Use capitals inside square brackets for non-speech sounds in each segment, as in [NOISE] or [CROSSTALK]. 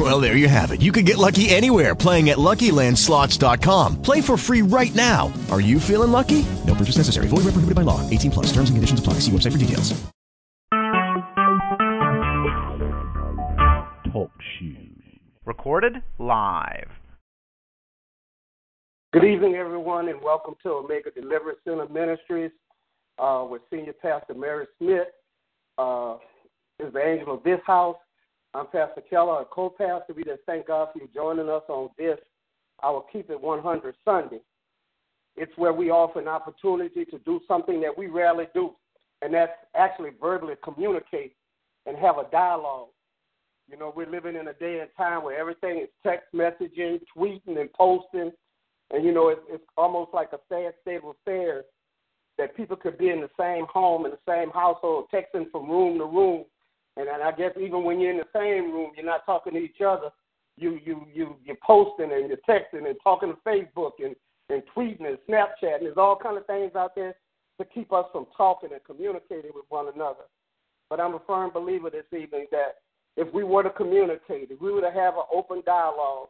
Well, there you have it. You can get lucky anywhere playing at LuckyLandSlots.com. Play for free right now. Are you feeling lucky? No purchase necessary. Void where prohibited by law. 18 plus. Terms and conditions apply. See website for details. Talk shoes. Recorded live. Good evening, everyone, and welcome to Omega Deliverance Center Ministries uh, with Senior Pastor Mary Smith. Uh, is the angel of this house. I'm Pastor Keller, a co-pastor. We just thank God for you joining us on this, our Keep It 100 Sunday. It's where we offer an opportunity to do something that we rarely do, and that's actually verbally communicate and have a dialogue. You know, we're living in a day and time where everything is text messaging, tweeting, and posting and you know, it's, it's almost like a sad state of affairs that people could be in the same home, in the same household, texting from room to room. And, I guess even when you're in the same room, you're not talking to each other. You you you you're posting and you're texting and talking to Facebook and and tweeting and Snapchat. And there's all kind of things out there to keep us from talking and communicating with one another. But I'm a firm believer this evening that if we were to communicate, if we were to have an open dialogue,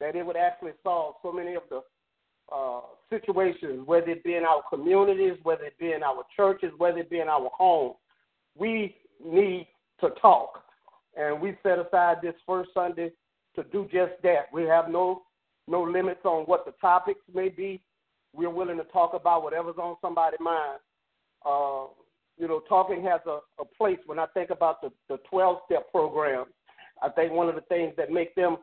that it would actually solve so many of the uh, situations, whether it be in our communities, whether it be in our churches, whether it be in our homes. We need to talk. And we set aside this first Sunday to do just that. We have no no limits on what the topics may be. We're willing to talk about whatever's on somebody's mind. Uh, you know, talking has a, a place when I think about the, the 12 step program. I think one of the things that make them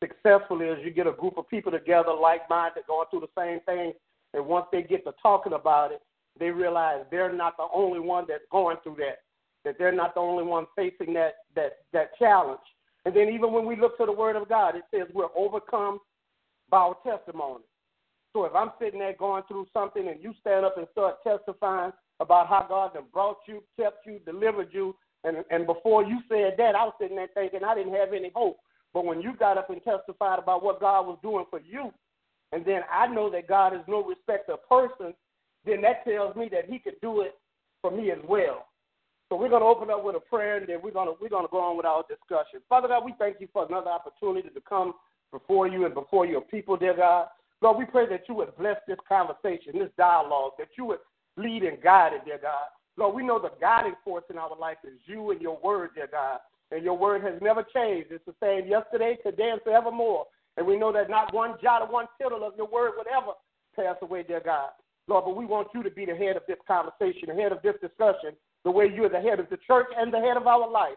successfully is you get a group of people together, like minded, going through the same thing, and once they get to talking about it, they realize they're not the only one that's going through that, that they're not the only one facing that that that challenge. And then even when we look to the Word of God, it says we're overcome by our testimony. So if I'm sitting there going through something and you stand up and start testifying about how God has brought you, kept you, delivered you, and and before you said that, I was sitting there thinking I didn't have any hope. But when you got up and testified about what God was doing for you, and then I know that God is no respecter of persons, then that tells me that He could do it for me as well. So we're going to open up with a prayer, and then we're going to we're going to go on with our discussion. Father God, we thank you for another opportunity to come before you and before your people, dear God. Lord, we pray that you would bless this conversation, this dialogue, that you would lead and guide it, dear God. Lord, we know the guiding force in our life is you and your word, dear God and your word has never changed. It's the same yesterday, today, and forevermore. And we know that not one jot or one tittle of your word would ever pass away, dear God. Lord, but we want you to be the head of this conversation, the head of this discussion, the way you're the head of the church and the head of our life.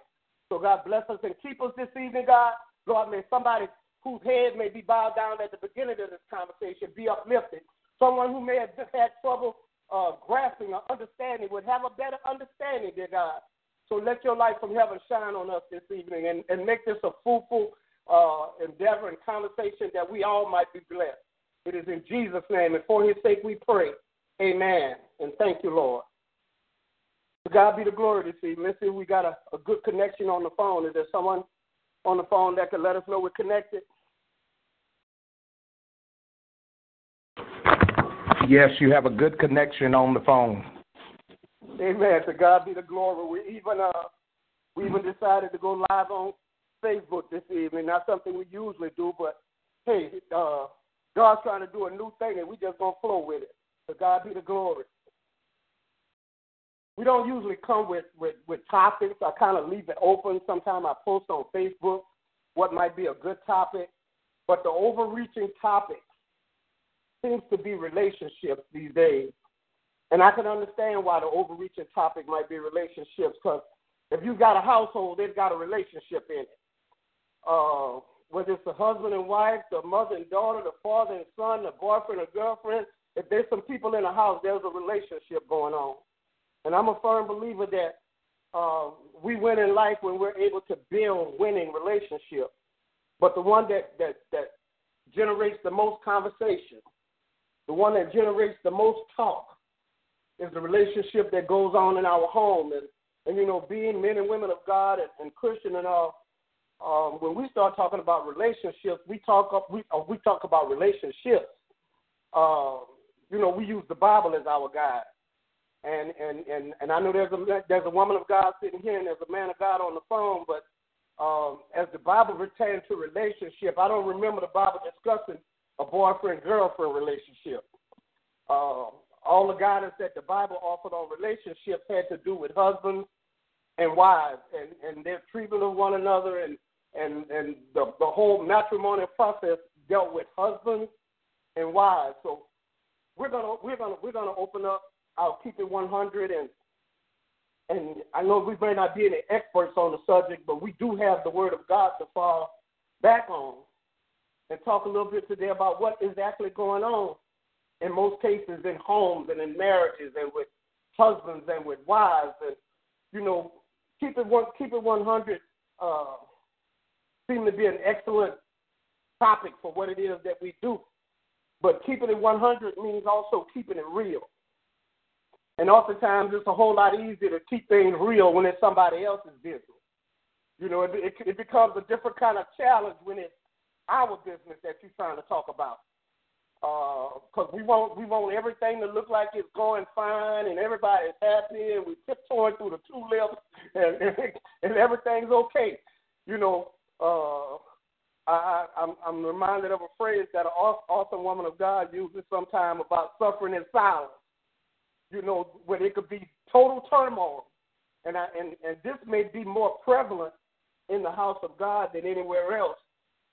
So, God, bless us and keep us this evening, God. Lord, may somebody whose head may be bowed down at the beginning of this conversation be uplifted. Someone who may have had trouble uh, grasping or understanding would have a better understanding, dear God. So let your light from heaven shine on us this evening and, and make this a fruitful uh, endeavor and conversation that we all might be blessed. It is in Jesus' name, and for his sake we pray. Amen. And thank you, Lord. To God be the glory this evening. Let's see, if we got a, a good connection on the phone. Is there someone on the phone that can let us know we're connected? Yes, you have a good connection on the phone. Amen. To God be the glory. We even uh we even decided to go live on Facebook this evening. Not something we usually do, but hey, uh God's trying to do a new thing and we just gonna flow with it. To God be the glory. We don't usually come with, with, with topics. I kind of leave it open. Sometimes I post on Facebook what might be a good topic. But the overreaching topic seems to be relationships these days. And I can understand why the overreaching topic might be relationships, because if you've got a household, they've got a relationship in it. Uh, whether it's the husband and wife, the mother and daughter, the father and son, the boyfriend or girlfriend, if there's some people in the house, there's a relationship going on. And I'm a firm believer that uh, we win in life when we're able to build winning relationships. But the one that, that, that generates the most conversation, the one that generates the most talk, is the relationship that goes on in our home. And and you know, being men and women of God and, and Christian and all, um, when we start talking about relationships, we talk up we uh, we talk about relationships. Uh, you know, we use the Bible as our guide, and and and and I know there's a there's a woman of God sitting here, and there's a man of God on the phone, but um, as the Bible pertains to relationship, I don't remember the Bible discussing a boyfriend girlfriend relationship. Uh, all the guidance that the Bible offered on relationships had to do with husbands and wives and, and their treatment of one another and and and the the whole matrimonial process dealt with husbands and wives. So we're gonna we're gonna we're gonna open up. I'll keep it 100 and and I know we may not be any experts on the subject, but we do have the Word of God to fall back on and talk a little bit today about what is actually going on in most cases in homes and in marriages and with husbands and with wives and you know keep it one keep it 100 uh, seem to be an excellent topic for what it is that we do. But keeping it 100 means also keeping it real. And oftentimes it's a whole lot easier to keep things real when it's somebody else's business. You know, it, it, it becomes a different kind of challenge when it's our business that you're trying to talk about. Because uh, we want we want everything to look like it's going fine and everybody's happy and we're tiptoeing through the tulips and, [LAUGHS] and, and everything's okay. You know, uh, I, I'm, I'm reminded of a phrase that an awesome woman of God uses sometime about suffering in silence. You know, when it could be total turmoil, and I, and and this may be more prevalent in the house of God than anywhere else,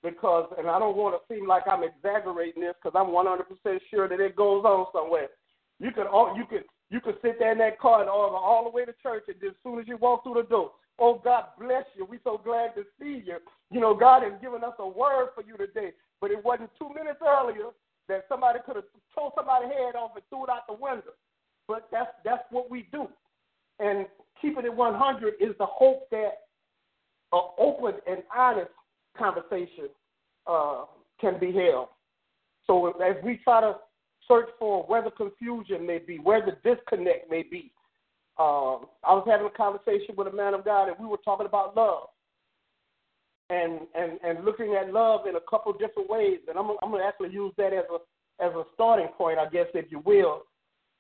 because and I don't want to seem like I'm exaggerating this because I'm 100% sure that it goes on somewhere. You could all you could you could sit there in that car and all, all the way to church, and as soon as you walk through the door, Oh, God bless you. We're so glad to see you. You know, God has given us a word for you today. But it wasn't two minutes earlier that somebody could have tore somebody's head off and threw it out the window. But that's that's what we do. And keeping it 100 is the hope that an open and honest conversation uh, can be held. So as we try to search for where the confusion may be, where the disconnect may be, um, I was having a conversation with a man of God, and we were talking about love, and and and looking at love in a couple different ways. And I'm I'm gonna actually use that as a as a starting point, I guess, if you will,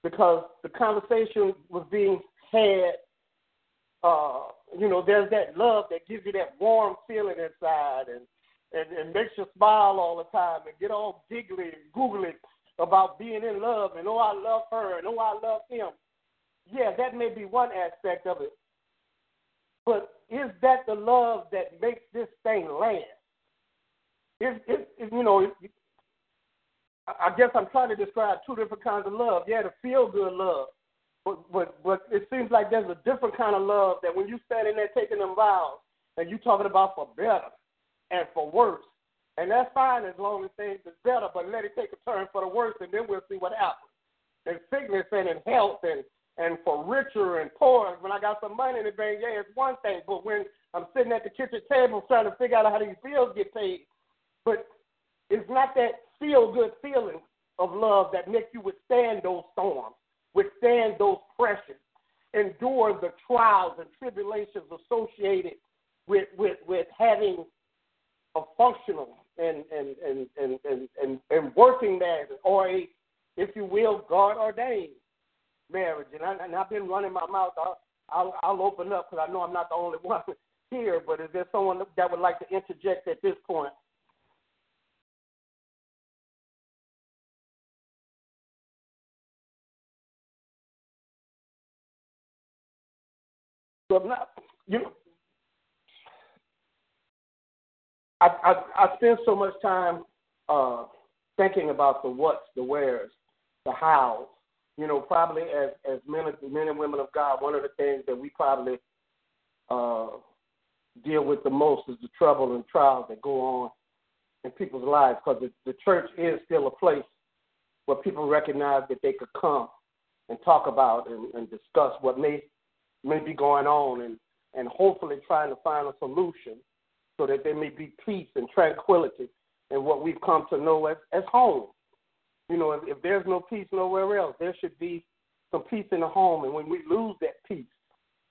because the conversation was being had. Uh, you know, there's that love that gives you that warm feeling inside, and and, and makes you smile all the time, and get all giggly and googly about being in love, and oh, I love her, and oh, I love him yeah, that may be one aspect of it. But is that the love that makes this thing last? Is, is, you know, I guess I'm trying to describe two different kinds of love. Yeah, the feel good love, but but but it seems like there's a different kind of love that when you standing there taking them vows and you talking about for better and for worse, and that's fine as long as things is better, but let it take a turn for the worse, and then we'll see what happens. In sickness and in health and and for richer and poor, when I got some money in the bank, yeah, it's one thing. But when I'm sitting at the kitchen table trying to figure out how these bills get paid, but it's not that feel good feelings of love that makes you withstand those storms, withstand those pressures, endure the trials and tribulations associated with with with having a functional and and and and and, and, and working marriage or a, if you will, God ordained marriage. And, I, and I've been running my mouth. I'll, I'll, I'll open up because I know I'm not the only [LAUGHS] one here. But is there someone that would like to interject at this point? So I'm not, you know, I, I, I spend so much time uh, thinking about the what's, the where's, the hows, you know, probably as as men men and women of God, one of the things that we probably uh, deal with the most is the trouble and trials that go on in people's lives, because the, the church is still a place where people recognize that they could come and talk about and, and discuss what may may be going on, and and hopefully trying to find a solution so that there may be peace and tranquility in what we've come to know as, as home. You know, if, if there's no peace nowhere else, there should be some peace in the home. And when we lose that peace,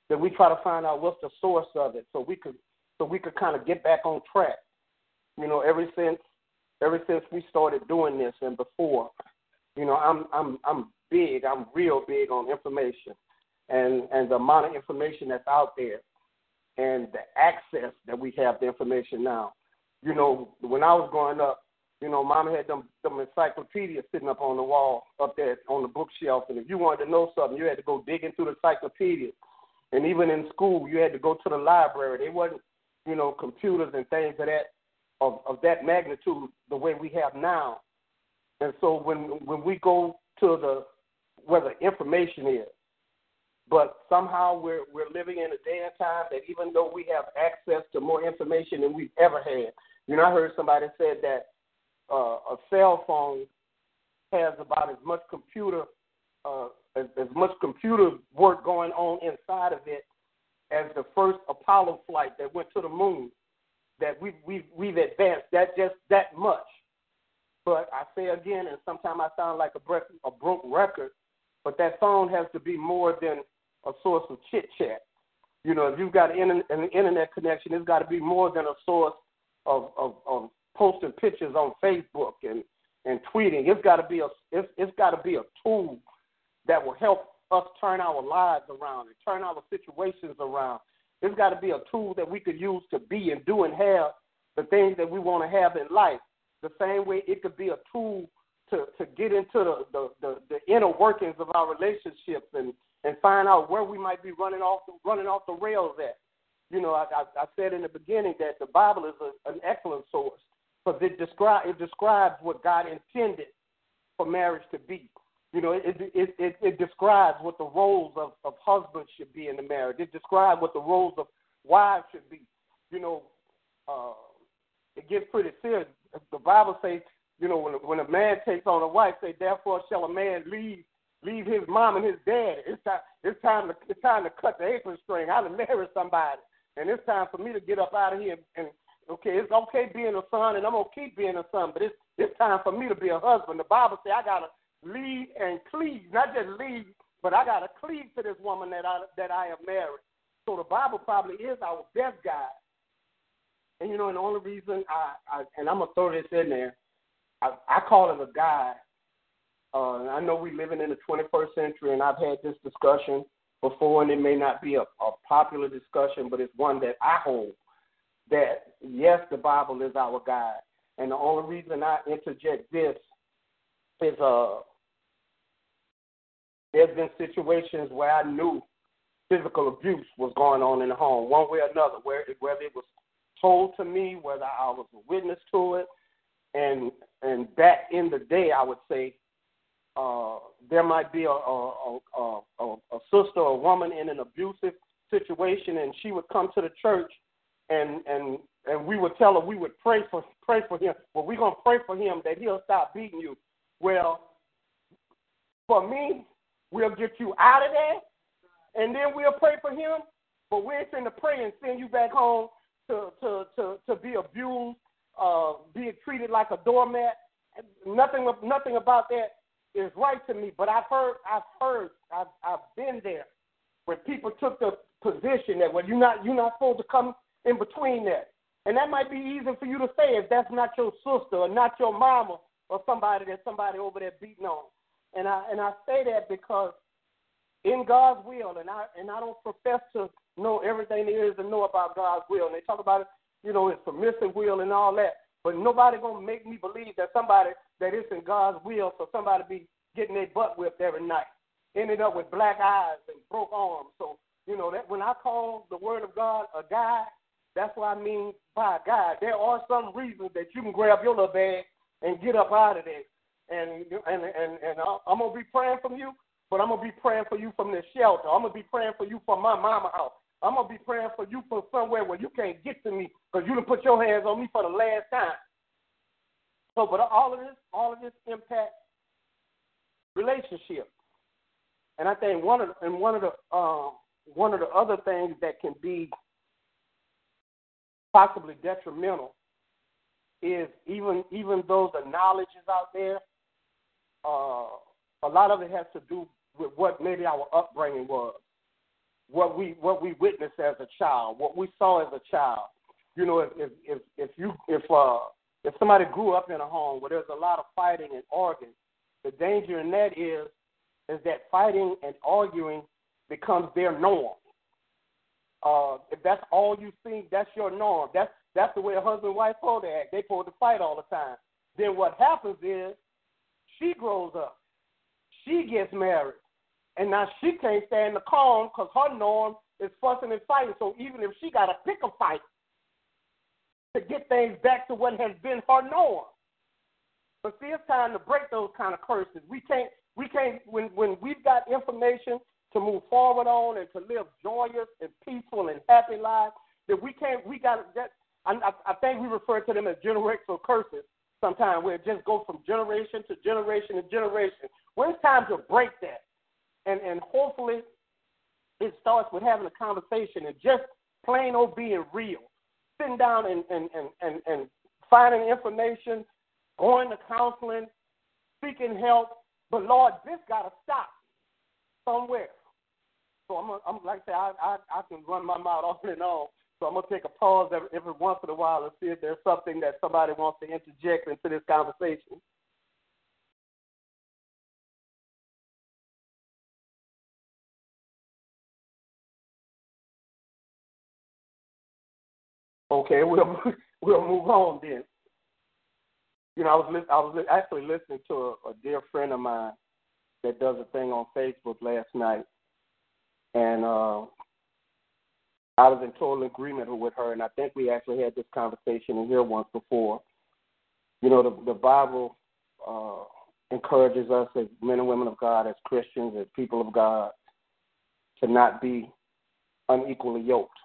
that we try to find out what's the source of it, so we could so we could kind of get back on track. You know, ever since ever since we started doing this and before, you know, I'm I'm I'm big. I'm real big on information, and and the amount of information that's out there, and the access that we have to information now. You know, when I was growing up, you know, Mama had them them encyclopedias sitting up on the wall up there on the bookshelf, and if you wanted to know something, you had to go digging through the encyclopedia. And even in school, you had to go to the library. They wasn't, you know, computers and things of that of, of that magnitude the way we have now. And so when when we go to the where the information is, but somehow we're we're living in a day and time that even though we have access to more information than we've ever had, you know, I heard somebody said that uh, a cell phone has about as much computer uh, as, as much computer work going on inside of it as the first Apollo flight that went to the moon. That we we've we've advanced that just that much. But I say again, and sometimes I sound like a, break, a broke record, but that phone has to be more than a source of chit chat. You know, if you've got an, an internet connection, it's got to be more than a source of, of, of posting pictures on Facebook and and tweeting. It's got to be a it's, it's got to be a tool that will help us turn our lives around and turn our situations around. It's got to be a tool that we could use to be and do and have the things that we want to have in life. The same way it could be a tool to, to get into the, the, the, the inner workings of our relationships and, and find out where we might be running off running off the rails at. You know, I, I, I said in the beginning that the Bible is a, an excellent source because it describe it describes what God intended for marriage to be. You know, it it it, it describes what the roles of, of husbands should be in the marriage. It describes what the roles of wives should be. You know, uh, it gets pretty serious. The Bible says, you know, when when a man takes on a wife, say, therefore shall a man leave leave his mom and his dad. It's time it's time to it's time to cut the apron string. I to marry somebody, and it's time for me to get up out of here and Okay, it's okay being a son, and I'm gonna keep being a son, but it's it's time for me to be a husband. The Bible says I gotta lead and cleave, not just lead, but I gotta cleave to this woman that I that I have married. So the Bible probably is our best guide. And you know, and the only reason I, I and I'm gonna throw this in there, I, I call it a guide. Uh, I know we're living in the 21st century, and I've had this discussion before, and it may not be a, a popular discussion, but it's one that I hold that yes, the Bible is our guide. And the only reason I interject this is uh there's been situations where I knew physical abuse was going on in the home, one way or another, where whether it was told to me, whether I was a witness to it, and and back in the day, I would say uh, there might be a a, a a a sister or a woman in an abusive situation, and she would come to the church and and and we would tell her we would pray for pray for him. Well, we're gonna pray for him that he'll stop beating you. Well, for me, we'll get you out of there, and then we'll pray for him. But we ain't finna pray and send you back home to to to to be abused, uh, being treated like a doormat. Nothing nothing about that is right to me. But I've heard I've heard I've I've been there where people took the position that well you're not you're not supposed to come in between that. And that might be easy for you to say if that's not your sister or not your mama or somebody that somebody over there beating on. And I and I say that because in God's will, and I and I don't profess to know everything there is to know about God's will. And they talk about it, you know, His permissive will and all that. But nobody gonna make me believe that somebody that is in God's will for somebody to be getting their butt whipped every night, ended up with black eyes and broke arms. So you know that when I call the Word of God a guy, that's what I mean by God. There are some reasons that you can grab your little bag and get up out of there. And and and and I'm gonna be praying from you, but I'm gonna be praying for you from the shelter. I'm gonna be praying for you from my mama house. I'm gonna be praying for you from somewhere where you can't get to me because you done put your hands on me for the last time. So, but all of this, all of this impacts relationships. And I think one of the, and one of the uh, one of the other things that can be possibly detrimental is even even though the knowledge is out there, uh, a lot of it has to do with what maybe our upbringing was. what we what we witnessed as a child, what we saw as a child. You know, if if if, if you if uh if somebody grew up in a home where there's a lot of fighting and arguing, the danger in that is is that fighting and arguing becomes their norm. Uh, if that's all you see, that's your norm. That's that's the way a husband and wife supposed to act. They supposed to fight all the time. Then what happens is she grows up, she gets married, and now she can't stand the calm because her norm is fussing and fighting. So even if she got to pick a fight to get things back to what has been her norm. But see, it's time to break those kind of curses. We can't, we can't. When when we've got information to move forward on and to live joyous and peaceful and happy lives, that we can't. We got that. I, I think we refer to them as generational curses sometimes, where it just goes from generation to generation to generation. When it's time to break that, and and hopefully, it starts with having a conversation and just plain old being real, sitting down and and and and, and finding information, going to counseling, seeking help. But Lord, this got to stop somewhere. So I'm, I'm like I say, I, I I can run my mouth on and on. So I'm gonna take a pause every, every once in a while and see if there's something that somebody wants to interject into this conversation. Okay, [LAUGHS] we'll we'll move on then. You know, I was I was actually listening to a, a dear friend of mine that does a thing on Facebook last night, and uh, I was in total agreement with her. And I think we actually had this conversation in here once before. You know, the the Bible uh, encourages us as men and women of God, as Christians, as people of God, to not be unequally yoked.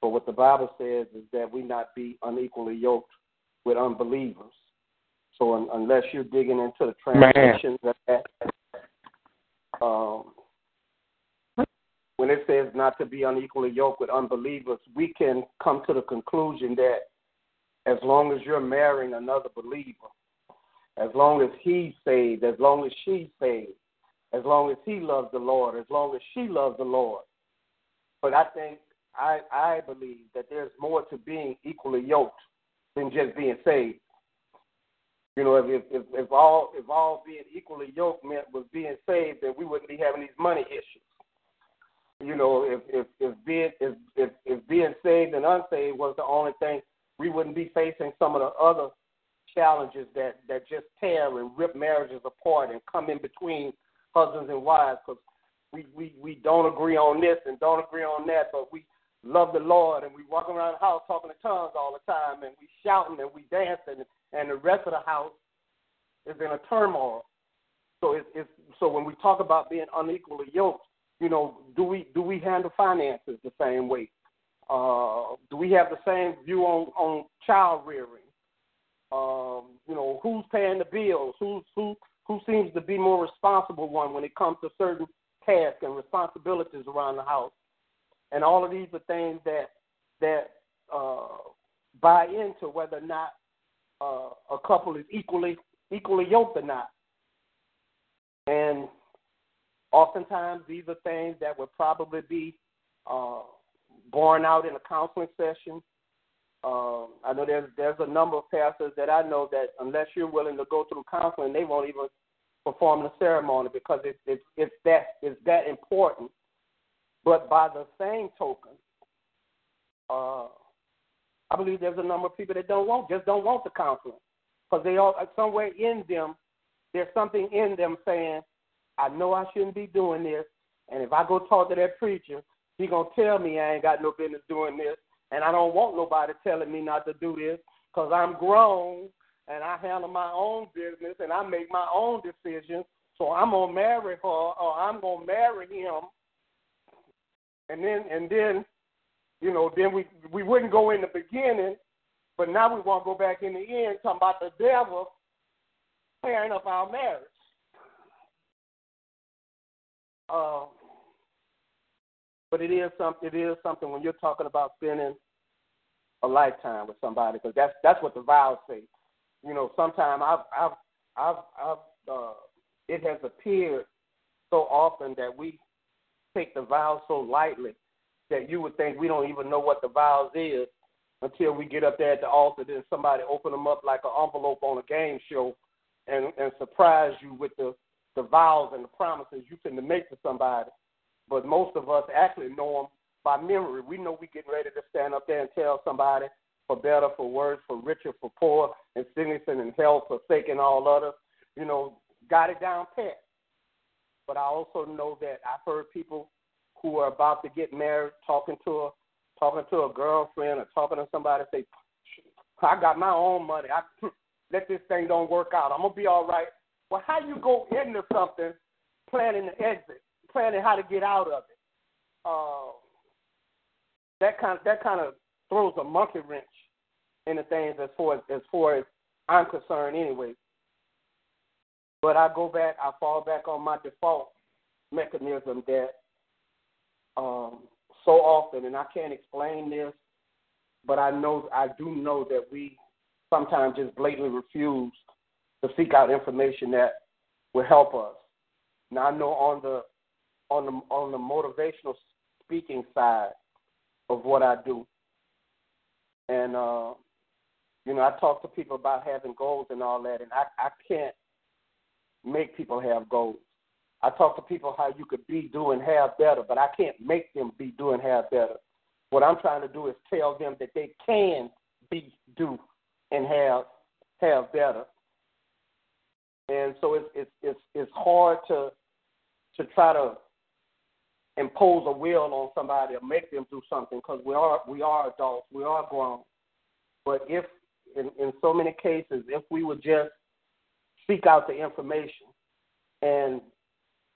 But what the Bible says is that we not be unequally yoked with unbelievers. So un- unless you're digging into the translations of that, um, when it says not to be unequally yoked with unbelievers, we can come to the conclusion that as long as you're marrying another believer, as long as he's saved, as long as she's saved, as long as he loves the Lord, as long as she loves the Lord. But I think I, I believe that there's more to being equally yoked than just being saved. You know, if if if all if all being equally yoked meant was being saved, then we wouldn't be having these money issues. You know, if if if being if if, if being saved and unsaved was the only thing, we wouldn't be facing some of the other challenges that that just tear and rip marriages apart and come in between husbands and wives because we we we don't agree on this and don't agree on that, but we love the Lord and we walk around the house talking in tongues all the time and we shouting and we dancing and the rest of the house is in a turmoil. So it's, it's so when we talk about being unequally yoked, you know, do we do we handle finances the same way? Uh, do we have the same view on on child rearing? Um, you know, who's paying the bills? Who's who who seems to be more responsible one when it comes to certain tasks and responsibilities around the house? And all of these are things that that uh, buy into whether or not uh, a couple is equally equally yoked or not. And oftentimes these are things that would probably be uh, borne out in a counseling session. Um, I know there's there's a number of pastors that I know that unless you're willing to go through counseling, they won't even perform the ceremony because it's it's it's that it's that important but by the same token, uh, I believe there's a number of people that don't want, just don't want the counseling, because they all somewhere in them, there's something in them saying, I know I shouldn't be doing this, and if I go talk to that preacher, he gonna tell me I ain't got no business doing this, and I don't want nobody telling me not to do this, because I'm grown and I handle my own business and I make my own decisions. So I'm gonna marry her or I'm gonna marry him and then and then, you know, then we we wouldn't go in the beginning, but now we want to go back in the end, talking about the devil tearing up our marriage. Uh, but it is something. It is something when you're talking about spending a lifetime with somebody, because that's that's what the vows say. You know, sometimes I've I've I've, I've uh, it has appeared so often that we take the vows so lightly that you would think we don't even know what the vows is until we get up there at the altar. Then somebody open them up like an envelope on a game show, and and surprise you with the the vows and the promises you can make to somebody. But most of us actually know them by memory. We know we getting ready to stand up there and tell somebody for better, for worse, for richer, for poor, and sickness and in health, forsaking all others. You know, got it down pat. But I also know that I've heard people who are about to get married talking to a talking to a girlfriend or talking to somebody say, I got my own money. I [LAUGHS] let this thing don't work out. I'm gonna be all right. Well, how you go into something planning the exit, planning how to get out of it? Uh, that kind of, that kind of throws a monkey wrench in the things as far as as far as I'm concerned, anyway. But I go back, I fall back on my default mechanism that um, so often, and I can't explain this, but I know I do know that we sometimes just blatantly refuse to seek out information that will help us. Now I know on the on the on the motivational speaking side of what I do, and uh, you know I talk to people about having goals and all that, and I I can't make people have goals. I talk to people how you could be, do, and have better, but I can't make them be, do, and have better. What I'm trying to do is tell them that they can be, do, and have have better. And so it's it's it's, it's hard to to try to impose a will on somebody or make them do something because we are we are adults, we are grown. But if in, in so many cases, if we would just seek out the information and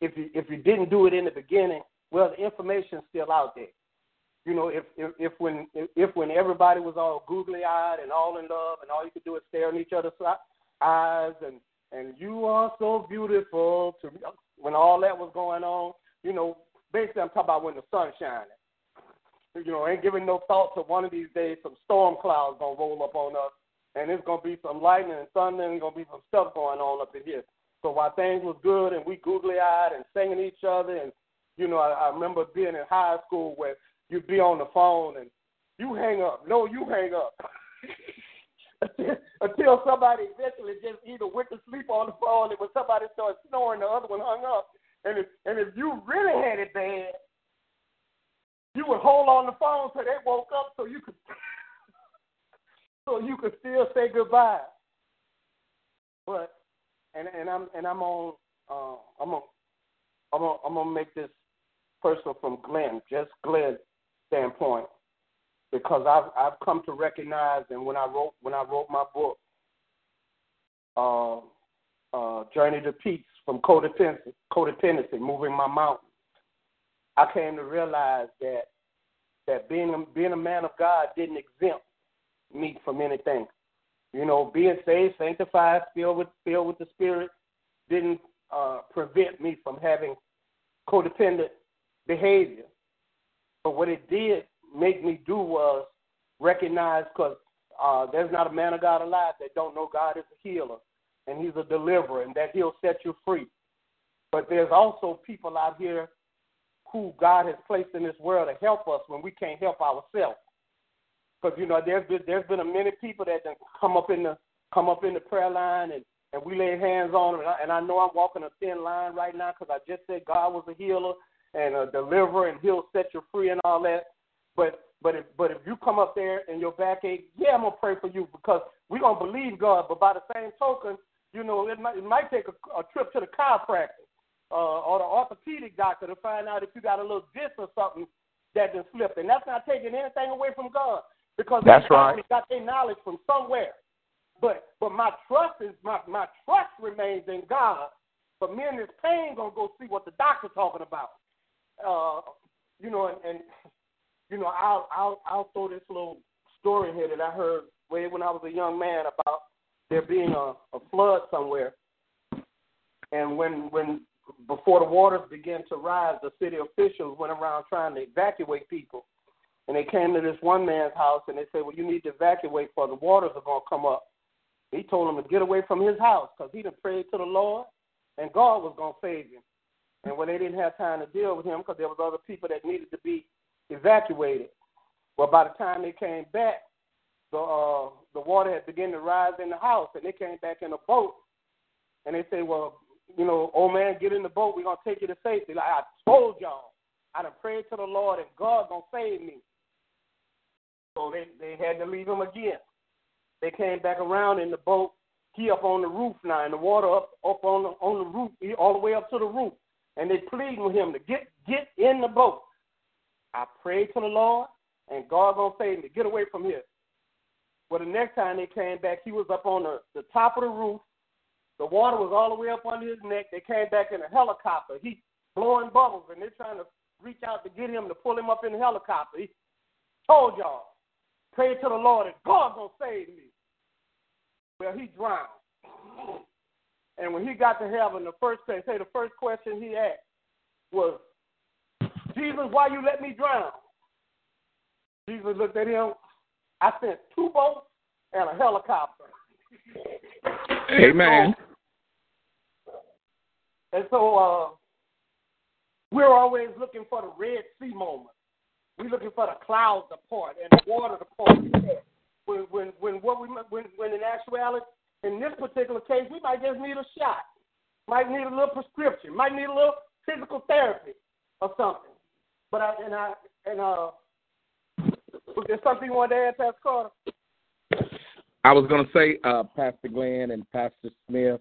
if you if you didn't do it in the beginning, well the information's still out there. You know, if if, if when if when everybody was all googly eyed and all in love and all you could do is stare in each other's eyes and and you are so beautiful to when all that was going on, you know, basically I'm talking about when the sun's shining. You know, ain't giving no thought to one of these days some storm clouds gonna roll up on us and it's gonna be some lightning and thunder and gonna be some stuff going on up in here. So while things was good and we googly eyed and singing each other and you know, I, I remember being in high school where you'd be on the phone and you hang up. No, you hang up. [LAUGHS] until somebody eventually just either went to sleep on the phone and when somebody started snoring, the other one hung up. And if and if you really had it bad, you would hold on the phone till they woke up so you could so you could still say goodbye. But and and I'm and I'm on uh, I'm on I'm on, I'm gonna make this personal from Glenn, just Glenn's standpoint because I've I've come to recognize, and when I wrote when I wrote my book, uh, uh, Journey to Peace from codependency, codependency, moving my mountain, I came to realize that that being a, being a man of God didn't exempt me from anything. You know, being saved, sanctified, filled with filled with the Spirit, didn't uh, prevent me from having codependent behavior. But what it did make me do was recognize because uh, there's not a man of God alive that don't know God is a healer and He's a deliverer and that He'll set you free. But there's also people out here who God has placed in this world to help us when we can't help ourselves. Because you know there's been there's been a many people that come up in the come up in the prayer line and and we lay hands on them and I, and I know I'm walking a thin line right now because I just said God was a healer and a deliverer and He'll set you free and all that. But but if but if you come up there and your back ache, yeah, I'm gonna pray for you because we're gonna believe God. But by the same token, you know, it might it might take a, a trip to the chiropractor uh, or the orthopedic doctor to find out if you got a little disc or something that just slipped. And that's not taking anything away from God because that's they right. got their knowledge from somewhere. But but my trust is my my trust remains in God. But me and this pain gonna go see what the doctor's talking about. Uh, you know, and, and you know, I'll I'll I'll throw this little story here that I heard way when I was a young man about there being a, a flood somewhere, and when when before the waters began to rise, the city officials went around trying to evacuate people, and they came to this one man's house and they said, "Well, you need to evacuate, for the waters are gonna come up." He told him to get away from his house because he had prayed to the Lord, and God was gonna save him. and when they didn't have time to deal with him because there was other people that needed to be evacuated. Well, by the time they came back, the uh, the water had begun to rise in the house, and they came back in a boat, and they say, "Well, you know, old man, get in the boat. We're gonna take you to safety." Like I told y'all, I done prayed to the Lord, and God gonna save me. So they they had to leave him again. They came back around in the boat. He up on the roof now, and the water up up on the on the roof, all the way up to the roof. And they pleading with him to get get in the boat. I prayed to the Lord, and God gonna save me. Get away from here. Well, the next time they came back, he was up on the, the top of the roof. The water was all the way up under his neck. They came back in a helicopter. He blowing bubbles, and they're trying to reach out to get him to pull him up in the helicopter. He told y'all, pray to the Lord, and God gonna save me. Well, he drowned. And when he got to heaven, the first thing, say the first question he asked was, Jesus, why you let me drown? Jesus looked at him. I sent two boats and a helicopter. Amen. And so uh, we're always looking for the Red Sea moment. We're looking for the clouds to part and the water to part. When, when, when, what we, when, when in actuality, in this particular case, we might just need a shot, might need a little prescription, might need a little physical therapy or something. But I and I and uh, was there something you wanted to add, Pastor Carter? I was going to say, uh, Pastor Glenn and Pastor Smith,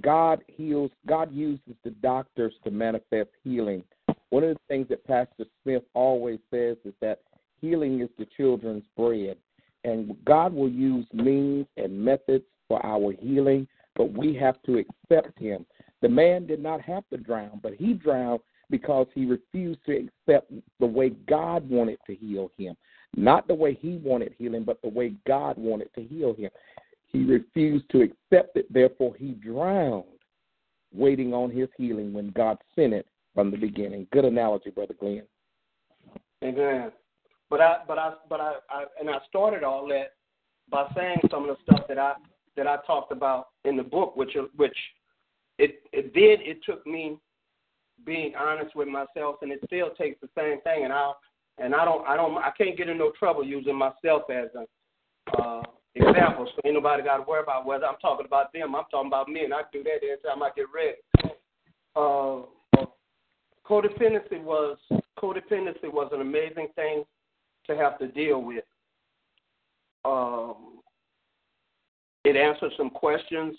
God heals, God uses the doctors to manifest healing. One of the things that Pastor Smith always says is that healing is the children's bread. And God will use means and methods for our healing, but we have to accept Him. The man did not have to drown, but he drowned because he refused to accept the way God wanted to heal him. Not the way he wanted healing, but the way God wanted to heal him. He refused to accept it, therefore, he drowned, waiting on his healing when God sent it from the beginning. Good analogy, Brother Glenn. Amen. But I, but I, but I, I, and I started all that by saying some of the stuff that I that I talked about in the book, which which it it did. It took me being honest with myself, and it still takes the same thing. And I and I don't I don't I can't get in no trouble using myself as an uh, example. So ain't nobody got to worry about whether I'm talking about them. I'm talking about me, and I do that every time I get ready. Uh, codependency was codependency was an amazing thing to have to deal with. Um, it answered some questions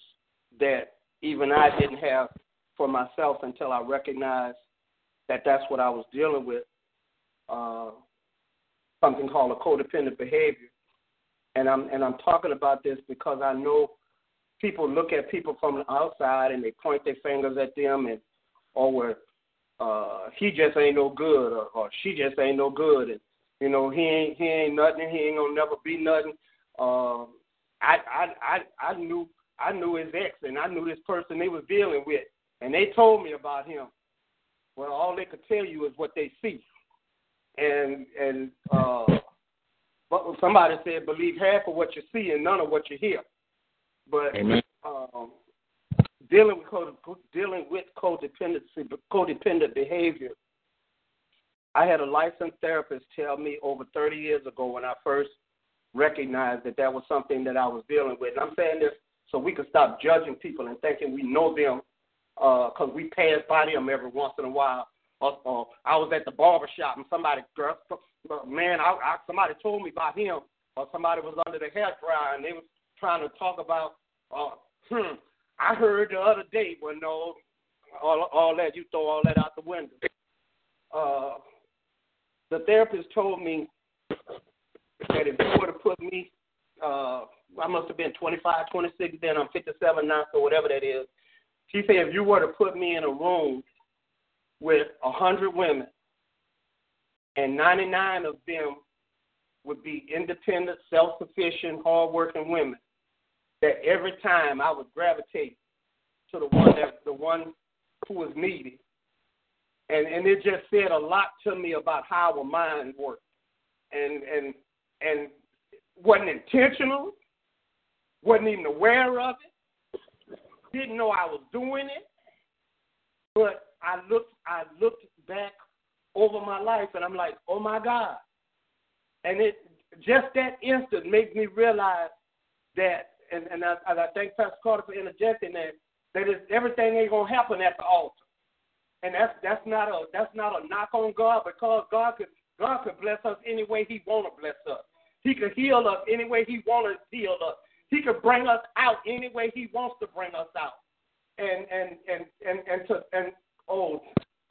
that even I didn't have for myself until I recognized that that's what I was dealing with. Uh, something called a codependent behavior, and I'm and I'm talking about this because I know people look at people from the outside and they point their fingers at them and or where uh, he just ain't no good or, or she just ain't no good and you know he ain't he ain't nothing he ain't gonna never be nothing. Uh, I I I I knew I knew his ex and I knew this person they was dealing with and they told me about him. Well, all they could tell you is what they see, and and uh, but somebody said believe half of what you see and none of what you hear. But um, dealing with dealing with codependency, codependent behavior. I had a licensed therapist tell me over 30 years ago when I first recognized that that was something that I was dealing with. And I'm saying this so we can stop judging people and thinking we know them because uh, we pass by them every once in a while. Or, or I was at the barber shop and somebody, girl, man, I, I, somebody told me about him, or somebody was under the hair dryer and they was trying to talk about, uh, hmm, I heard the other day, well, no, all, all that, you throw all that out the window. Uh, the therapist told me that if you were to put me, uh, I must have been 25, 26 then, I'm 57 now, so whatever that is. She said if you were to put me in a room with a 100 women and 99 of them would be independent, self-sufficient, hardworking women, that every time I would gravitate to the one that the one who was needed. And and it just said a lot to me about how our mind works. And and and wasn't intentional, wasn't even aware of it, didn't know I was doing it, but I looked I looked back over my life and I'm like, oh my God. And it just that instant made me realize that and, and I, and I thank Pastor Carter for interjecting that that is everything ain't gonna happen at the altar. And that's that's not a that's not a knock on God because God could God could bless us any way He wanna bless us. He could heal us any way He wanna heal us. He could bring us out any way He wants to bring us out. And and and and and to and oh,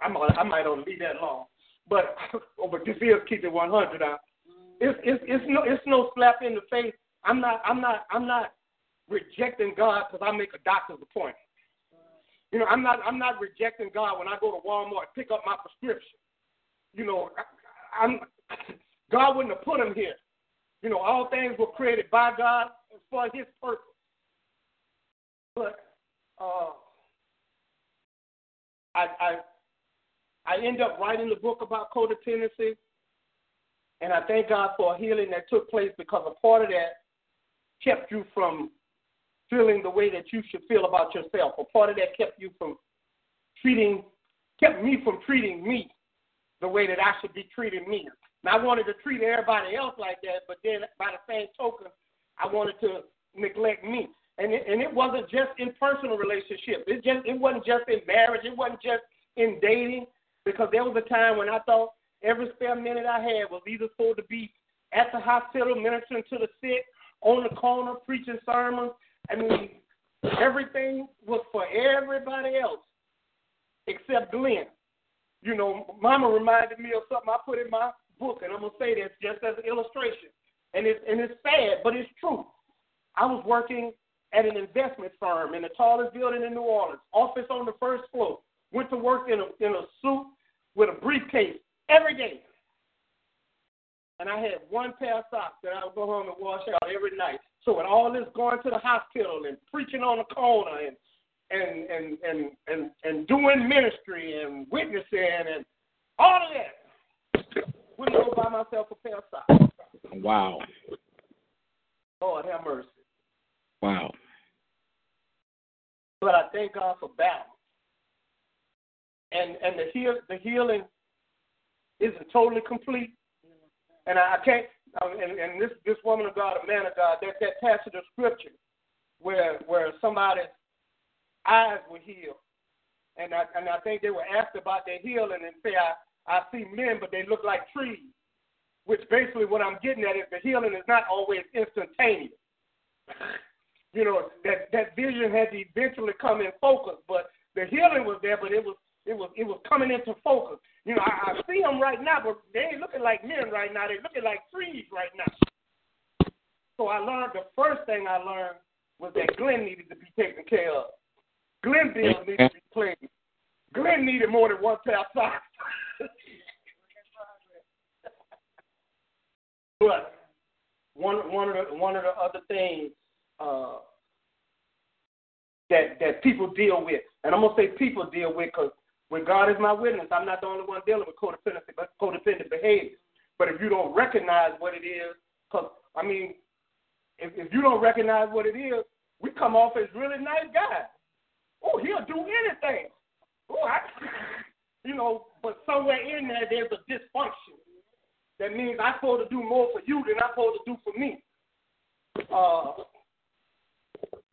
I might I might only be that long, but [LAUGHS] oh, but this is keep it 100 out. Mm-hmm. It's it's it's no it's no slap in the face. I'm not I'm not I'm not rejecting God because I make a doctor's appointment. You know, I'm not I'm not rejecting God when I go to Walmart and pick up my prescription. You know, I, I'm [LAUGHS] God wouldn't have put him here. You know, all things were created by God for His purpose. But uh, I I I end up writing the book about codependency, and I thank God for a healing that took place because a part of that kept you from feeling the way that you should feel about yourself. A part of that kept you from treating, kept me from treating me the way that I should be treating me. Now, I wanted to treat everybody else like that, but then by the same token, I wanted to neglect me. And it, and it wasn't just in personal relationships. It just it wasn't just in marriage. It wasn't just in dating. Because there was a time when I thought every spare minute I had was either supposed to be at the hospital ministering to the sick, on the corner preaching sermons, I mean, everything was for everybody else except Glenn. You know, Mama reminded me of something I put in my book, and I'm gonna say this just as an illustration. And it's and it's sad, but it's true. I was working at an investment firm in the tallest building in New Orleans, office on the first floor. Went to work in a in a suit with a briefcase every day. And I had one pair of socks that I would go home and wash out every night. So with all this going to the hospital and preaching on the corner and and and and and, and doing ministry and witnessing and all of that, wouldn't go buy myself a pair of socks. Wow. Lord have mercy. Wow. But I thank God for balance. And and the heal the healing isn't totally complete. And I, can't um, and, and this this woman of God, a man of God, that that passage of scripture where where somebody's eyes were healed, and I and I think they were asked about their healing and say I I see men but they look like trees, which basically what I'm getting at is the healing is not always instantaneous. You know that that vision had to eventually come in focus, but the healing was there, but it was it was it was coming into focus. You know, I, I see them right now, but they ain't looking like men right now. They're looking like trees right now. So I learned the first thing I learned was that Glenn needed to be taken care of. Glenn Bill needed to be clean. Glenn needed more than one pair of socks. [LAUGHS] but one one of the one of the other things uh, that that people deal with, and I'm gonna say people deal with because when God is my witness, I'm not the only one dealing with codependent, codependent behavior. But if you don't recognize what it is, because, I mean, if, if you don't recognize what it is, we come off as really nice guys. Oh, he'll do anything. Oh, I, [LAUGHS] you know, but somewhere in there, there's a dysfunction. That means I'm supposed to do more for you than I'm supposed to do for me. Uh,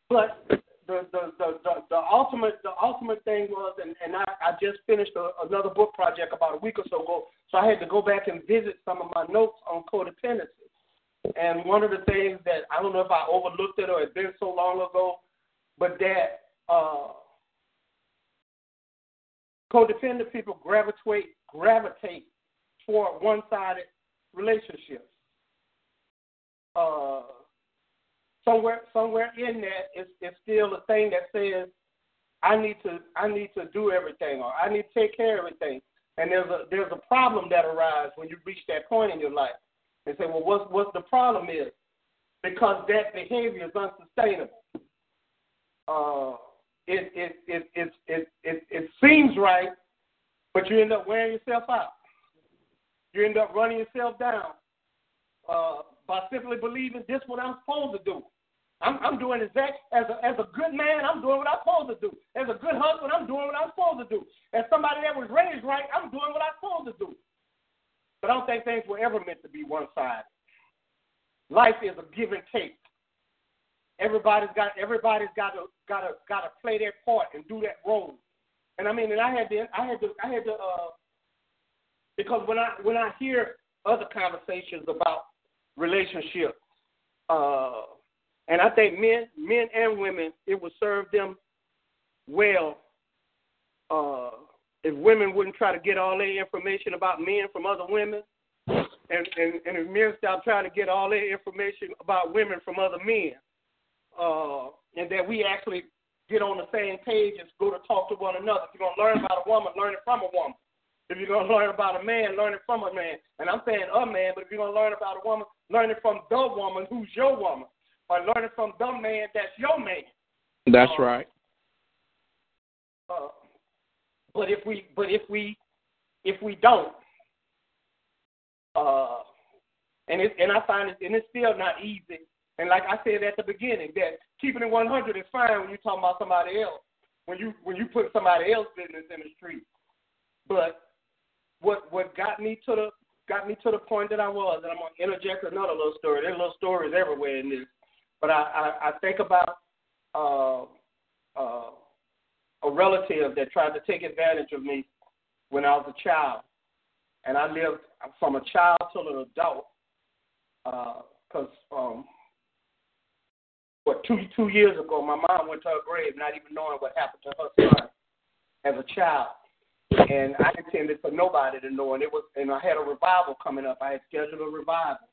but the the, the, the, ultimate the ultimate thing was, and, and I, I just finished a, another book project about a week or so ago, so I had to go back and visit some of my notes on codependency. And one of the things that I don't know if I overlooked it or it's been so long ago, but that uh, codependent people gravitate gravitate toward one-sided relationships. Uh, somewhere somewhere in that is still a thing that says I need to I need to do everything or I need to take care of everything. And there's a there's a problem that arises when you reach that point in your life. And say, well, what's what's the problem is? Because that behavior is unsustainable. Uh, it it it it it it, it seems right, but you end up wearing yourself out. You end up running yourself down uh, by simply believing this is what I'm supposed to do. I'm, I'm doing exact as a, as a good man. I'm doing what I'm supposed to do. As a good husband, I'm doing what I'm supposed to do. As somebody that was raised right, I'm doing what I'm supposed to do. But I don't think things were ever meant to be one sided. Life is a give and take. Everybody's got everybody's got to got to got to play their part and do that role. And I mean, and I had to I had to I had to uh, because when I when I hear other conversations about relationships, uh, and I think men men and women, it would serve them well uh, if women wouldn't try to get all their information about men from other women, and, and, and if men stop trying to get all their information about women from other men, uh, and that we actually get on the same page and go to talk to one another. If you're going to learn about a woman, learn it from a woman. If you're going to learn about a man, learn it from a man. And I'm saying a man, but if you're going to learn about a woman, learn it from the woman who's your woman, or learn it from the man that's your man. That's uh, right. Uh, but if we, but if we, if we don't, uh, and it, and I find it, and it's still not easy. And like I said at the beginning, that keeping it 100 is fine when you're talking about somebody else, when you when you put somebody else's business in the street. But what what got me to the got me to the point that I was, and I'm gonna interject another little story. There's little stories everywhere in this, but I I, I think about uh, uh, a relative that tried to take advantage of me when I was a child, and I lived from a child till an adult, because uh, um, what two two years ago, my mom went to her grave, not even knowing what happened to her son as a child, and I intended for nobody to know. And it was, and I had a revival coming up. I had scheduled a revival,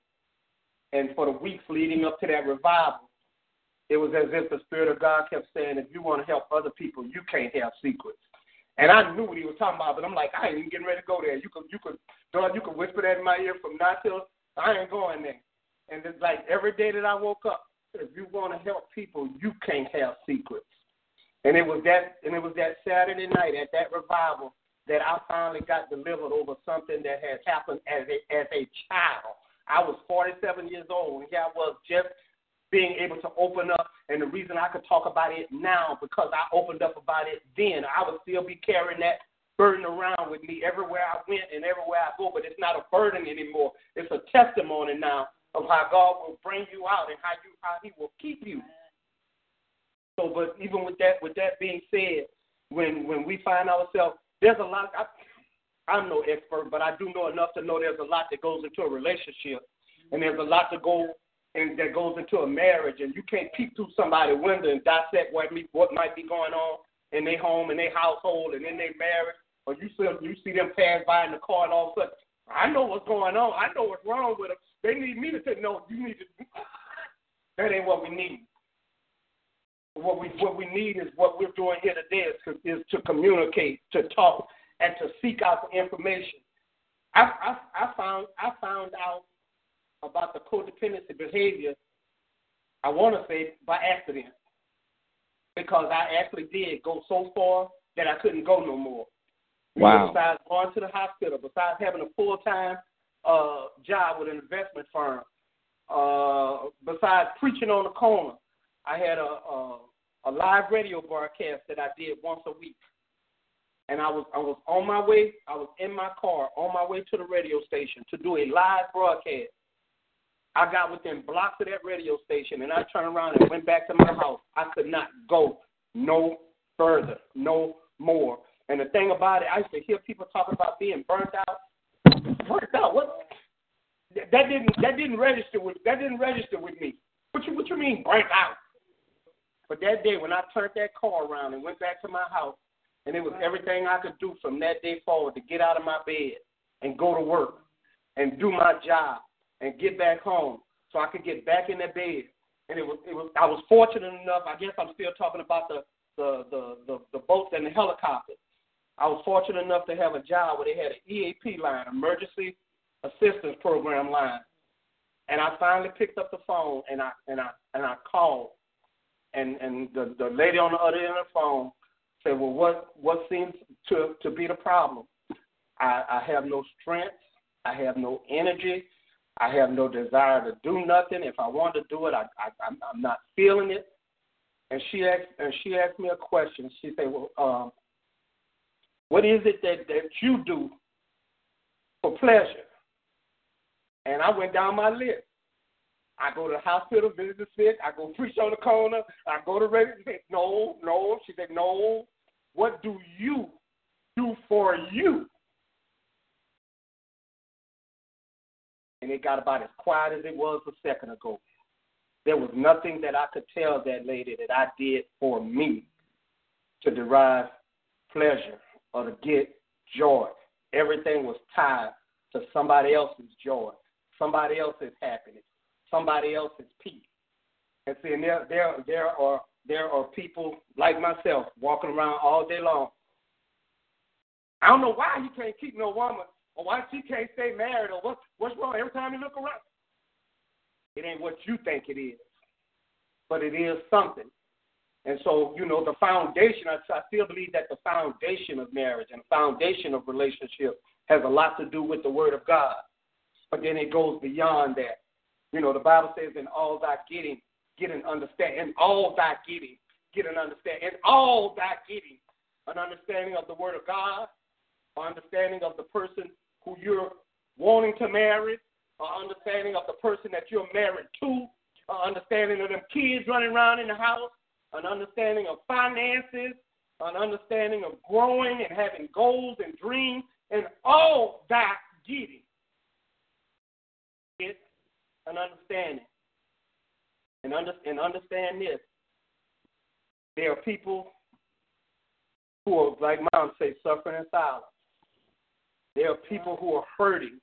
and for the weeks leading up to that revival, it was as if the Spirit of God kept saying, "If you want to help other people, you can't have secrets." And I knew what he was talking about, but I'm like, I ain't even getting ready to go there. You could, you could, Lord, you could whisper that in my ear from now till I ain't going there. And it's like every day that I woke up, if you want to help people, you can't have secrets. And it was that and it was that Saturday night at that revival that I finally got delivered over something that had happened as a as a child. I was 47 years old, and here I was just being able to open up. And the reason I could talk about it now because I opened up about it then. I would still be carrying that burden around with me everywhere I went and everywhere I go, but it's not a burden anymore. It's a testimony now of how God will bring you out and how you how He will keep you. So, but even with that with that being said, when when we find ourselves, there's a lot. I, I'm no expert, but I do know enough to know there's a lot that goes into a relationship, and there's a lot to go and that goes into a marriage, and you can't peek through somebody's window and dissect what me what might be going on in their home, in their household, and in their marriage, or you see you see them pass by in the car, and all of a sudden, I know what's going on. I know what's wrong with them. They need me to say, no, you need to. [LAUGHS] That ain't what we need. What we what we need is what we're doing here today is is to communicate, to talk, and to seek out the information. I, I I found I found out about the codependency behavior. I want to say by accident, because I actually did go so far that I couldn't go no more. Wow. Besides going to the hospital, besides having a full time uh, job with an investment firm. Uh, besides preaching on the corner, I had a, a a live radio broadcast that I did once a week, and I was I was on my way. I was in my car on my way to the radio station to do a live broadcast. I got within blocks of that radio station, and I turned around and went back to my house. I could not go no further, no more. And the thing about it, I used to hear people talking about being burnt out Burnt out. What? That didn't that didn't register with that didn't register with me. What you what you mean burnt out? But that day when I turned that car around and went back to my house, and it was everything I could do from that day forward to get out of my bed and go to work and do my job and get back home so I could get back in that bed. And it was it was I was fortunate enough. I guess I'm still talking about the the the the, the boats and the helicopters. I was fortunate enough to have a job where they had an EAP line, Emergency Assistance Program line, and I finally picked up the phone and I and I and I called, and and the the lady on the other end of the phone said, "Well, what what seems to to be the problem? I, I have no strength, I have no energy, I have no desire to do nothing. If I want to do it, I, I I'm, I'm not feeling it. And she asked and she asked me a question. She said, "Well, um, what is it that that you do for pleasure?" And I went down my list. I go to the hospital, visit the sick. I go preach on the corner. I go to radio. No, no. She said, no. What do you do for you? And it got about as quiet as it was a second ago. There was nothing that I could tell that lady that I did for me to derive pleasure or to get joy. Everything was tied to somebody else's joy, somebody else's happiness, somebody else's peace. And see, there, there, there are there are people like myself walking around all day long. I don't know why he can't keep no woman, or why she can't stay married, or what, what's wrong. Every time you look around, it ain't what you think it is, but it is something. And so, you know, the foundation, I, I still believe that the foundation of marriage and the foundation of relationship has a lot to do with the Word of God. But then it goes beyond that. You know, the Bible says, in all thy getting, get an understanding. In all thy getting, get an understanding. In all thy getting, an understanding of the Word of God, an understanding of the person who you're wanting to marry, an understanding of the person that you're married to, an understanding of them kids running around in the house, an understanding of finances, an understanding of growing and having goals and dreams, and all that getting. An understanding. And, under, and understand this. There are people who are, like mom say, suffering in silence. There are people who are hurting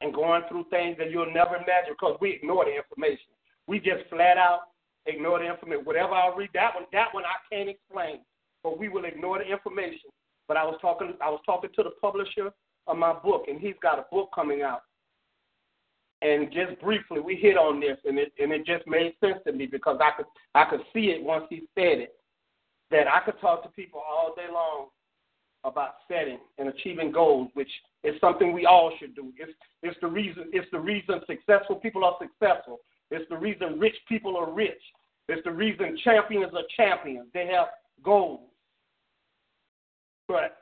and going through things that you'll never imagine because we ignore the information. We just flat out ignore the information. Whatever I read, that one, that one I can't explain, but we will ignore the information. But I was talking, I was talking to the publisher of my book, and he's got a book coming out and just briefly we hit on this and it and it just made sense to me because I could I could see it once he said it that I could talk to people all day long about setting and achieving goals, which is something we all should do. It's it's the reason it's the reason successful people are successful. It's the reason rich people are rich. It's the reason champions are champions. They have goals. But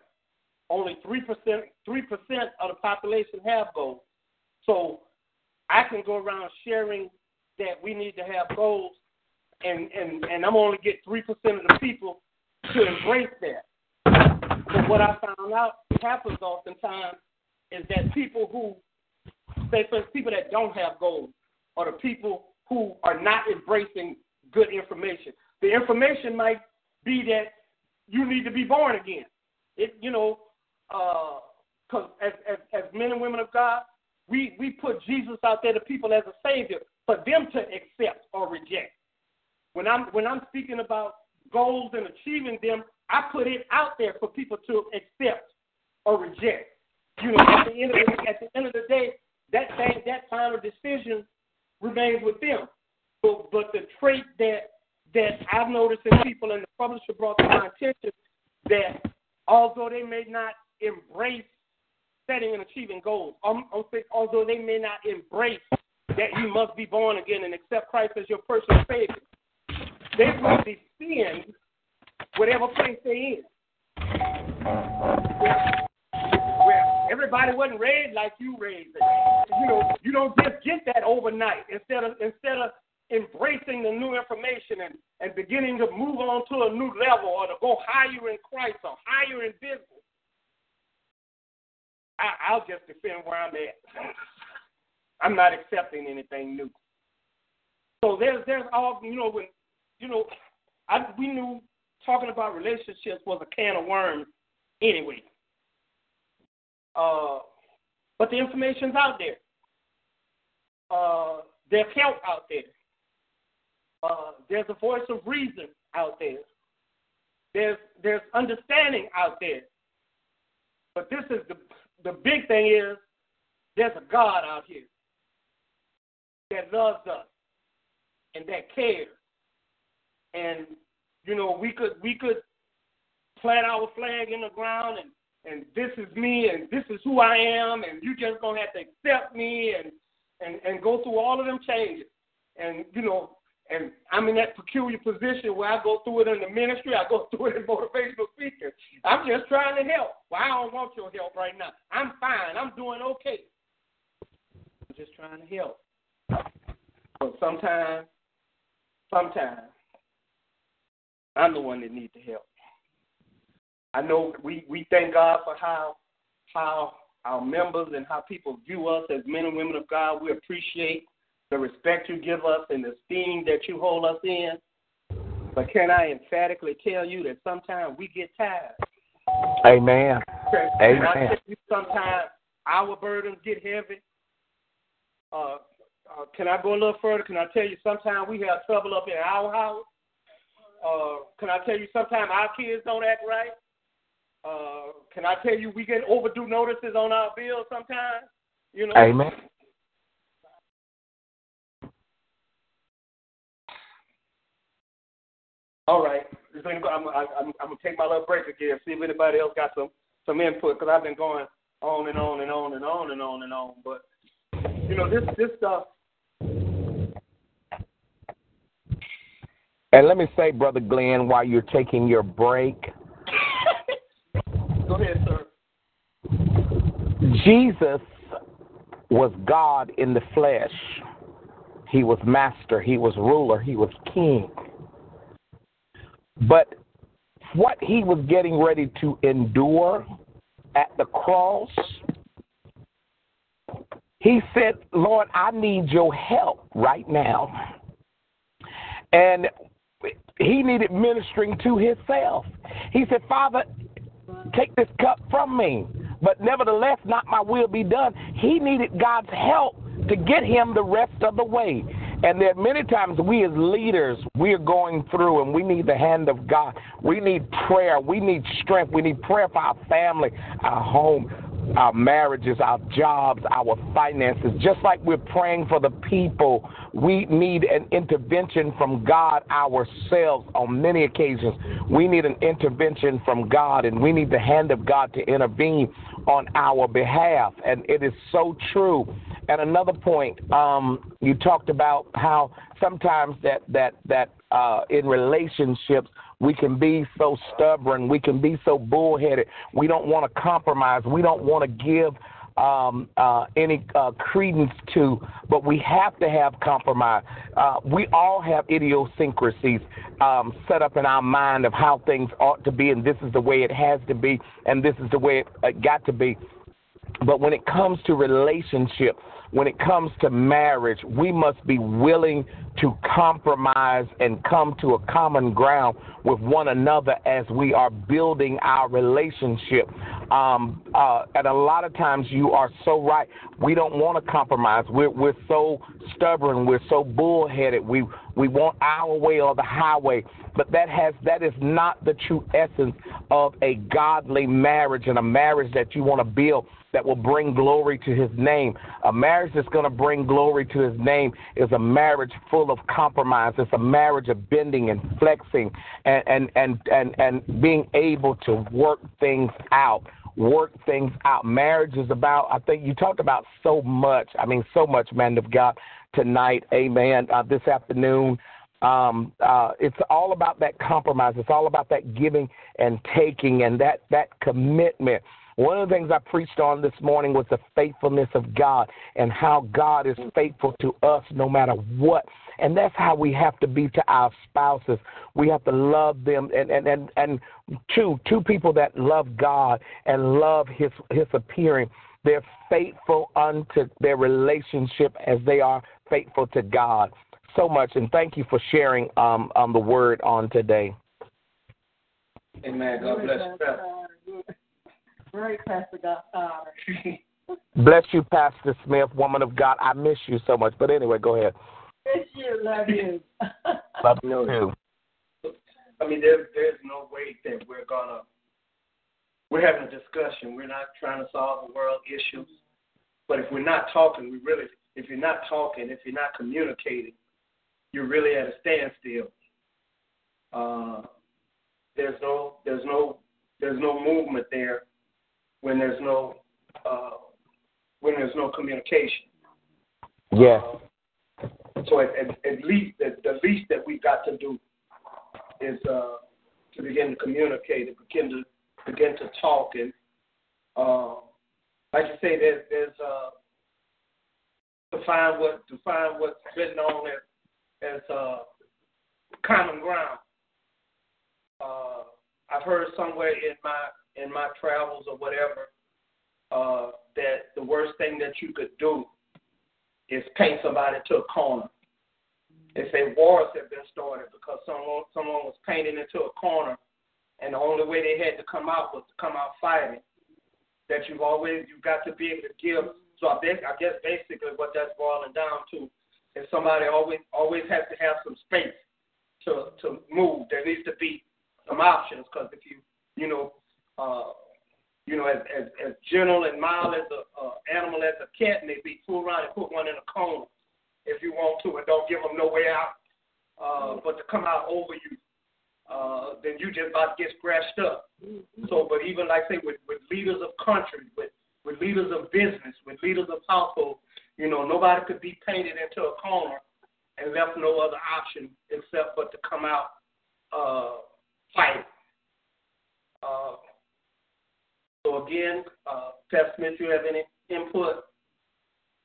only three percent three percent of the population have goals. So I can go around sharing that we need to have goals, and and and I'm only get three percent of the people to embrace that. But what I found out happens oftentimes is that people who say for people that don't have goals are the people who are not embracing good information. The information might be that you need to be born again. It you know, because uh, as, as as men and women of God, we, we put Jesus out there to people as a savior for them to accept or reject. When I'm when I'm speaking about goals and achieving them, I put it out there for people to accept or reject. You know, at the end of the, at the end of the day, that thing, that final decision remains with them. But but the trait that that I've noticed in people, and the publisher brought to my attention, that although they may not embrace setting and achieving goals, um, although they may not embrace that you must be born again and accept Christ as your personal Savior, they must defend whatever place they're in. Where, where everybody wasn't raised like you raised it. You know, you don't just get that overnight. Instead of instead of embracing the new information and, and beginning to move on to a new level or to go higher in Christ or higher in business, I, I'll just defend where I'm at. I'm not accepting anything new. So there's there's all you know when you know I we knew talking about relationships was a can of worms anyway. Uh, but the information's out there. Uh, there's help out there. Uh, there's a voice of reason out there. There's there's understanding out there. But this is the the big thing is there's a God out here that loves us and that cares. And you know, we could we could plant our flag in the ground and and this is me and this is who I am and you just gonna have to accept me and and and go through all of them changes. And you know, and I'm in that peculiar position where I go through it in the ministry, I go [LAUGHS] through it in motivational speaking. I'm just trying to help. Well, I don't want your help right now. I'm fine. I'm doing okay. I'm just trying to help. But sometimes, sometimes, I'm the one that needs the help. I know we, we thank God for how how our members and how people view us as men and women of God. We appreciate the respect you give us and the esteem that you hold us in. But can I emphatically tell you that sometimes we get tired? Amen. Amen. I tell you sometimes our burdens get heavy. Uh, uh, can I go a little further? Can I tell you sometimes we have trouble up in our house? Uh, can I tell you sometimes our kids don't act right? Uh, can I tell you we get overdue notices on our bills sometimes? You know. Amen. All right. I'm, I'm, I'm, I'm gonna take my little break again. See if anybody else got some some input because I've been going on and on and on and on and on and on. But you know this this stuff. And let me say, Brother Glenn, while you're taking your break, Go ahead, sir. Jesus was God in the flesh. He was master, he was ruler, he was king. But what he was getting ready to endure at the cross, he said, Lord, I need your help right now. And he needed ministering to himself. He said, Father, take this cup from me. But nevertheless, not my will be done. He needed God's help to get him the rest of the way. And are many times we as leaders, we are going through and we need the hand of God. We need prayer. We need strength. We need prayer for our family, our home, our marriages, our jobs, our finances. Just like we're praying for the people, we need an intervention from God ourselves on many occasions. We need an intervention from God, and we need the hand of God to intervene on our behalf. And it is so true. And another point, um, you talked about how sometimes that that that uh, in relationships we can be so stubborn. We can be so bullheaded. We don't want to compromise. We don't want to give um, uh, any uh, credence to, but we have to have compromise. Uh, we all have idiosyncrasies um, set up in our mind of how things ought to be, and this is the way it has to be, and this is the way it uh, got to be. But when it comes to relationship, when it comes to marriage, we must be willing to compromise and come to a common ground with one another as we are building our relationship. Um, uh, and a lot of times, you are so right. We don't want to compromise. We're we're so stubborn. We're so bullheaded. We we want our way or the highway. But that has that is not the true essence of a godly marriage and a marriage that you want to build that will bring glory to his name. A marriage that's going to bring glory to his name is a marriage full of compromise. It's a marriage of bending and flexing and, and, and, and, and being able to work things out. Work things out. Marriage is about, I think you talked about so much. I mean, so much, man of God, tonight. Amen. Uh, this afternoon. Um, uh, it's all about that compromise. It's all about that giving and taking and that, that commitment. One of the things I preached on this morning was the faithfulness of God and how God is faithful to us no matter what. And that's how we have to be to our spouses. We have to love them and, and, and, and two two people that love God and love his his appearing. They're faithful unto their relationship as they are faithful to God. So much and thank you for sharing um, um the word on today. Amen. God bless you. Great, Pastor God. [LAUGHS] Bless you, Pastor Smith, woman of God. I miss you so much. But anyway, go ahead. Miss you, love you. [LAUGHS] love you too. I mean, there's there's no way that we're gonna we're having a discussion. We're not trying to solve the world issues. But if we're not talking, we really if you're not talking, if you're not communicating, you're really at a standstill. Uh, there's no there's no there's no movement there when there's no uh, when there's no communication. Yeah. Uh, so at, at, at least the, the least that we got to do is uh, to begin to communicate and begin to begin to talk and uh, like you say, there's there's uh, to find what to find what's written on as as uh, common ground. Uh, I've heard somewhere in my in my travels or whatever uh, that the worst thing that you could do is paint somebody to a corner. They say wars have been started because someone someone was painted into a corner, and the only way they had to come out was to come out fighting that you've always you've got to be able to give. So I guess, I guess basically what that's boiling down to is somebody always always has to have some space to to move. There needs to be some options because if you you know uh, you know as, as as gentle and mild as a uh, animal as a cat may be, fool around and put one in a corner if you want to, and don't give them no way out, uh, but to come out over you uh, then you just about to get scratched up. Mm-hmm. So, but even like say, with, with leaders of country, with with leaders of business, with leaders of household, you know, nobody could be painted into a corner and left no other option except but to come out uh, fight. Uh, so again, uh, Pastor Smith, you have any input?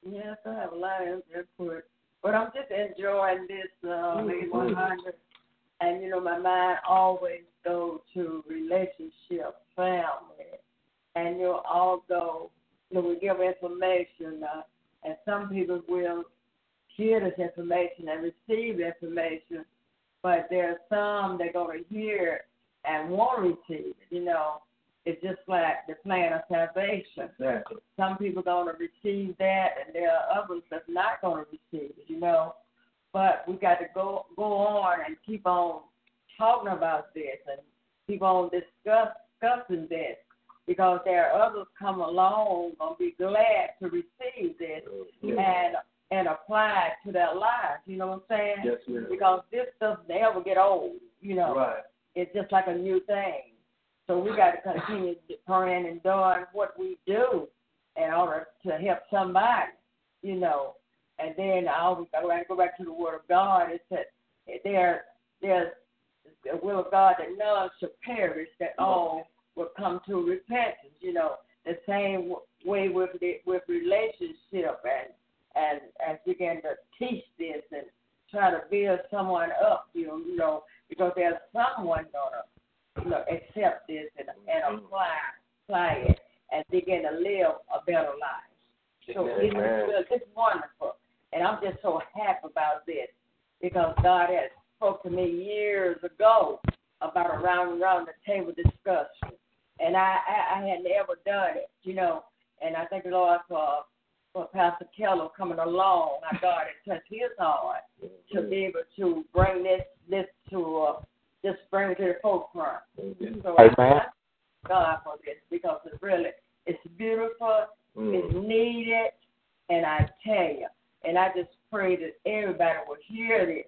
Yes, I have a lot of input, but I'm just enjoying this uh, mm-hmm. 100 and you know, my mind always goes to relationship, family, and you know, although you know we give information, uh, and some people will hear this information and receive information, but there are some that are going to hear and won't receive it. You know, it's just like the plan of salvation. Exactly. Some people are going to receive that, and there are others that's not going to receive it. You know, but we got to go go on and keep on talking about this and keep on discuss, discussing this because there are others come along gonna be glad to receive this mm-hmm. and and apply it to their lives. You know what I'm saying? Yes, ma'am. Because this doesn't ever get old. You know, right. it's just like a new thing. So we got to continue praying and doing what we do in order to help somebody. You know, and then I always I to go back to the Word of God. It said there there's the will of God that none should perish, that all will come to repentance. You know, the same way with the, with relationship and and and begin to teach this and try to build someone up. You know, you know, because there's someone gonna you know accept this and and mm-hmm. apply apply it and begin to live a better life. So it's, it's wonderful. And I'm just so happy about this because God has spoke to me years ago about a round around the table discussion. And I, I, I had never done it, you know. And I thank the Lord for for Pastor Keller coming along. I [LAUGHS] God had touched his heart to be able to bring this this to uh, just bring it to the forefront. So I thank God for this because it's really it's beautiful, mm. it's needed, and I tell you, and I just pray that everybody will hear this,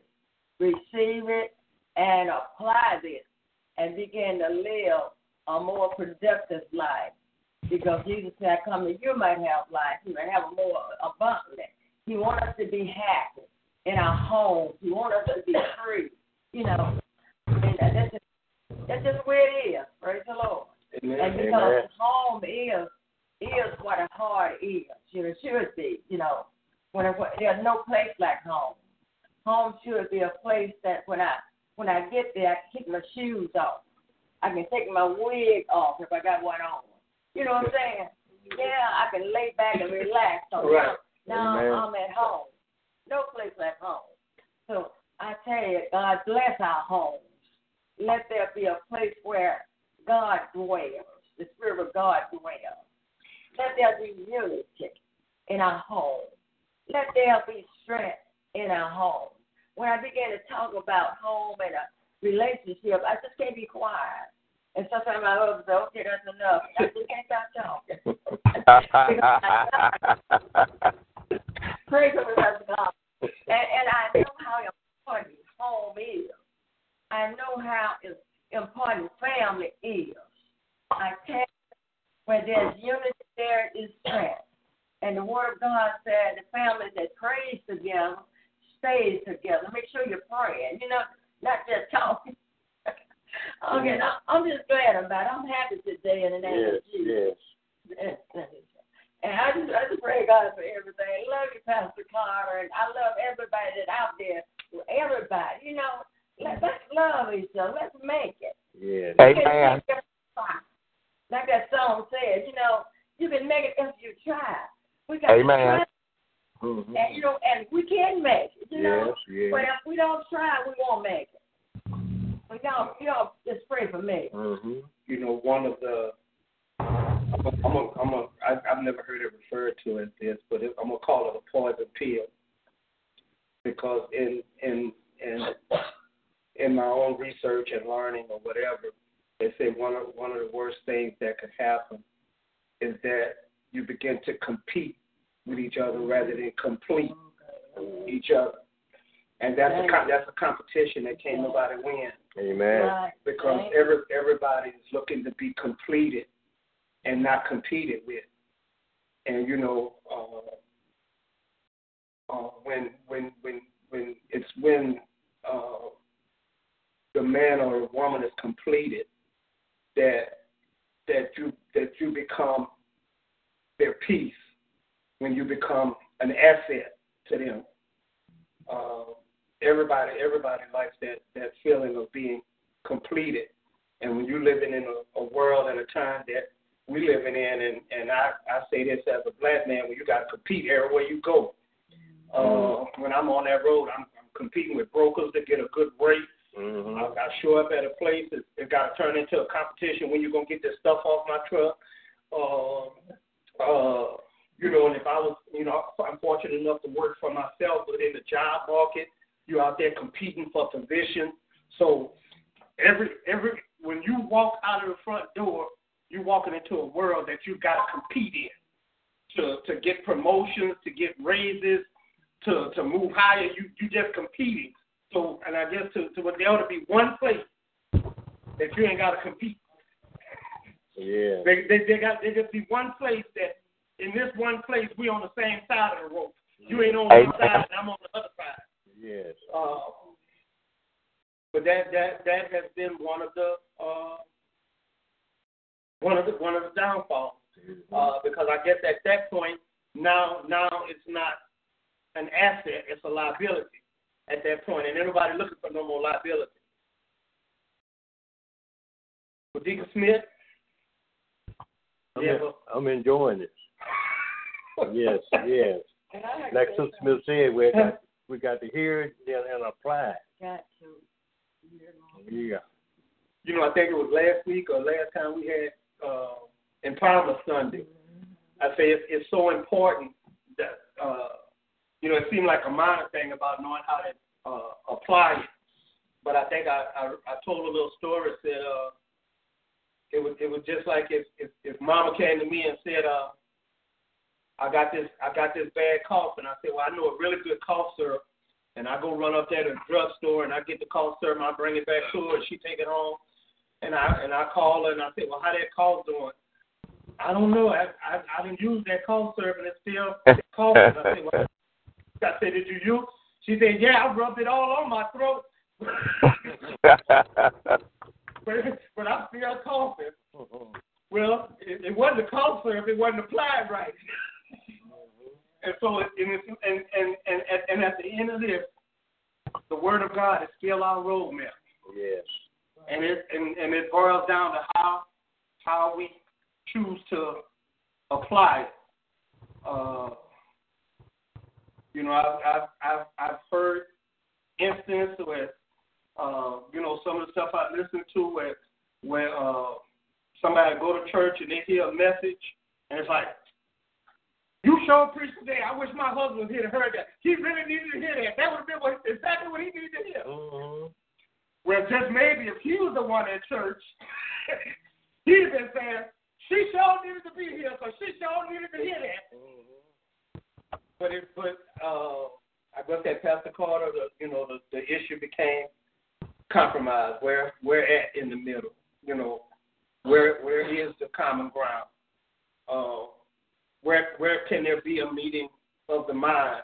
receive it, and apply this, and begin to live a more productive life. Because Jesus said, I come that you might have life, you might have a more abundant. He wants us to be happy in our homes. He wants us to be free. You know, and that's just, that's just where it is. Praise the Lord. Amen. And because Amen. home is is what a heart is. You know, should be. You know, when it, there's no place like home. Home should be a place that when I when I get there, I can take my shoes off. I can take my wig off if I got one on. You know what I'm saying? Yeah, I can lay back and relax. So right. now, now I'm at home. No place like home. So I tell you, God bless our homes. Let there be a place where God dwells, the Spirit of God dwells. Let there be unity in our home. Let there be strength in our home. When I began to talk about home and a relationship, I just can't be quiet. And sometimes my husband says, okay, that's enough. I just can't stop talking. [LAUGHS] Praise the Lord God. And, and I know how important home is. I know how important family is. I tell you, where there's unity, there is strength. And the Word of God said the family that prays together stays together. Make sure you're praying. You know, not just [LAUGHS] talking. okay, I, I'm just glad about it. I'm happy today in the name Yes, of Jesus. yes. And I just, I just pray God for everything. Love you, Pastor Carter, and I love everybody that's out there. Everybody, you know, let, let's love each other. Let's make it. Yeah. You can make it fun. Like that song says, you know, you can make it if you try. We got Amen. to try, Mhm. and you know, and we can make it. You know, Yes, yes. but if we don't try, we won't make it. But y'all, y'all just pray for me. Mhm. you know, one of the I'm a, I'm a, I'm a, I, I've never heard it referred to as this, but it, I'm gonna call it a poison pill because in in in in my own research and learning or whatever, they say one of one of the worst things that could happen is that you begin to compete with each other rather than complete each other, and that's a com- that's a competition that can't nobody win Amen. Right. because Right. every everybody is looking to be completed and not competed with. And you know, uh, uh, when when when when it's when uh, the man or the woman is completed that that you that you become their peace when you become an asset to them. Uh, everybody everybody likes that that feeling of being completed. And when you're living in a, a world and a time that we living in, and and I I say this as a black man, when you got to compete everywhere you go. Uh, when I'm on that road, I'm, I'm competing with brokers to get a good rate. Mhm. I, I show up at a place, it, it got to turn into a competition when you're gonna get this stuff off my truck. Uh, uh, you know, and if I was, you know, I'm fortunate enough to work for myself, but in the job market, you're out there competing for position. So every every when you walk out of the front door, you're walking into a world that you got to compete in to to get promotions, to get raises, to to move higher. You you just competing. So and I guess to to there ought to be one place that you ain't got to compete. Yeah. They, they they got there just be one place that in this one place we on the same side of the rope. You ain't on one side and I'm on the other side. Yes. Uh, but that that that has been one of the uh, one of the one of the downfalls. Uh, because I guess at that point now now it's not an asset, it's a liability at that point, and everybody looking for no more liability. But Deacon Smith, I'm, Yeah, en- I'm enjoying this. Yes, [LAUGHS] yes. And I like Like Sister. Smith said, we got [LAUGHS] we got to hear it and, and apply Got to. it. Yeah. you know, I think it was last week or last time we had uh, Empowerment Sunday. I say it's, it's so important that uh, you know it seemed like a minor thing about knowing how to uh, apply it, but I think I, I I told a little story said uh, it was it was just like if, if if Mama came to me and said uh, I got this I got this bad cough and I said well I know a really good cough syrup and I go run up there to the drugstore and I get the cough syrup and I bring it back to her and she take it home and I and I call her and I say, well, how that cough doing? I don't know. I I, I didn't use that cough syrup and it's still [LAUGHS] coughing. I said, well, I said, did you use? She said, yeah, I rubbed it all on my throat, [LAUGHS] but but I'm still coughing. Well, it, it wasn't the cough syrup. It wasn't applied right. and so, it, and, it's, and, and and and at the end of this, the word of God is still our roadmap yes. and it and, and it boils down to how how we choose to apply it. Uh, you know, I've I've I've, I've heard instances where uh, you know some of the stuff I listen to where where uh, somebody go to church and they hear a message and it's like. You sure preached today. I wish my husband was here to hear that. He really needed to hear that. That would have been what, exactly what he needed to hear. Mm-hmm. Well, just maybe if he was the one at church, [LAUGHS] he'd been saying, she sure needed to be here, so she sure needed to hear that. But it, but uh, I guess that Pastor Carter, the you know, the, the issue became compromise. Where we're at in the middle, you know, where where is the common ground? Uh, where where can there be a meeting of the minds?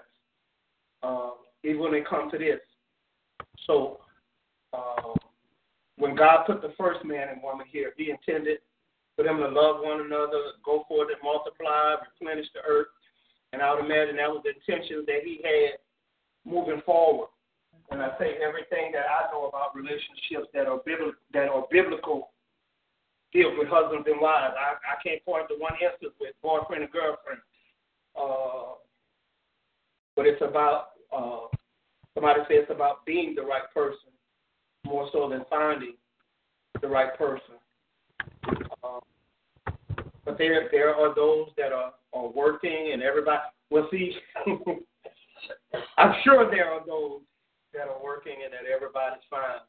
Uh, even when it comes to this. So, uh, when God put the first man and woman here, He intended for them to love one another, go forth and multiply, replenish the earth. And I would imagine that was the intention that He had moving forward. And I say everything that I know about relationships that are biblical, that are biblical, deals with husbands and wives. I, I can't point to one instance with boyfriend and girlfriend. Uh, but it's about uh, somebody says it's about being the right person more so than finding the right person. Uh, but there there are those that are, are working and everybody well see [LAUGHS] I'm sure there are those that are working and that everybody's fine.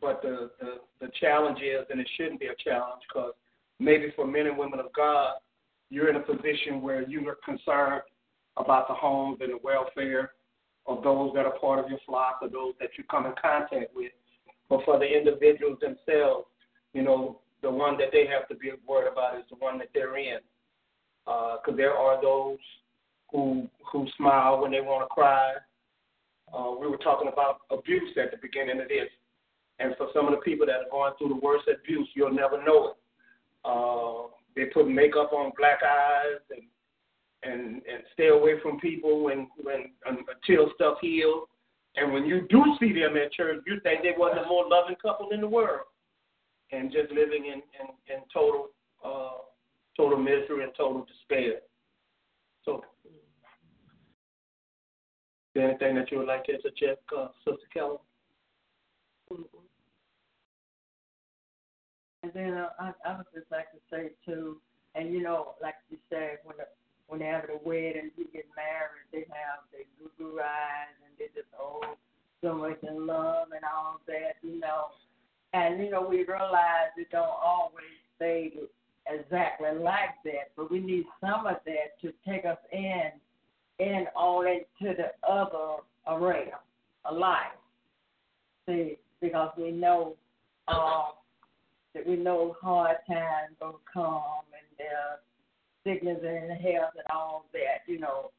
But the, the, the challenge is, and it shouldn't be a challenge, because maybe for men and women of God, you're in a position where you are concerned about the homes and the welfare of those that are part of your flock or those that you come in contact with. But for the individuals themselves, you know, the one that they have to be worried about is the one that they're in. Because uh, there are those who who smile when they want to cry. Uh, we were talking about abuse at the beginning of this, and for some of the people that are going through the worst abuse, you'll never know it. Uh, they put makeup on black eyes and and and stay away from people when when until stuff heals. And when you do see them at church, you think they were the more loving couple in the world, and just living in in, in total uh, total misery and total despair. So, is there anything that you would like to interject, uh, Sister Keller? And then uh, I, I would just like to say too, and you know, like you said, when the, when they have a wedding, you get married, they have their goo eyes and they just oh so much in love and all that, you know. And you know, we realize it don't always stay exactly like that, but we need some of that to take us in in on into the other arena of life. See, because we know um that we know hard times gonna come and uh, sickness and health and all that, you know.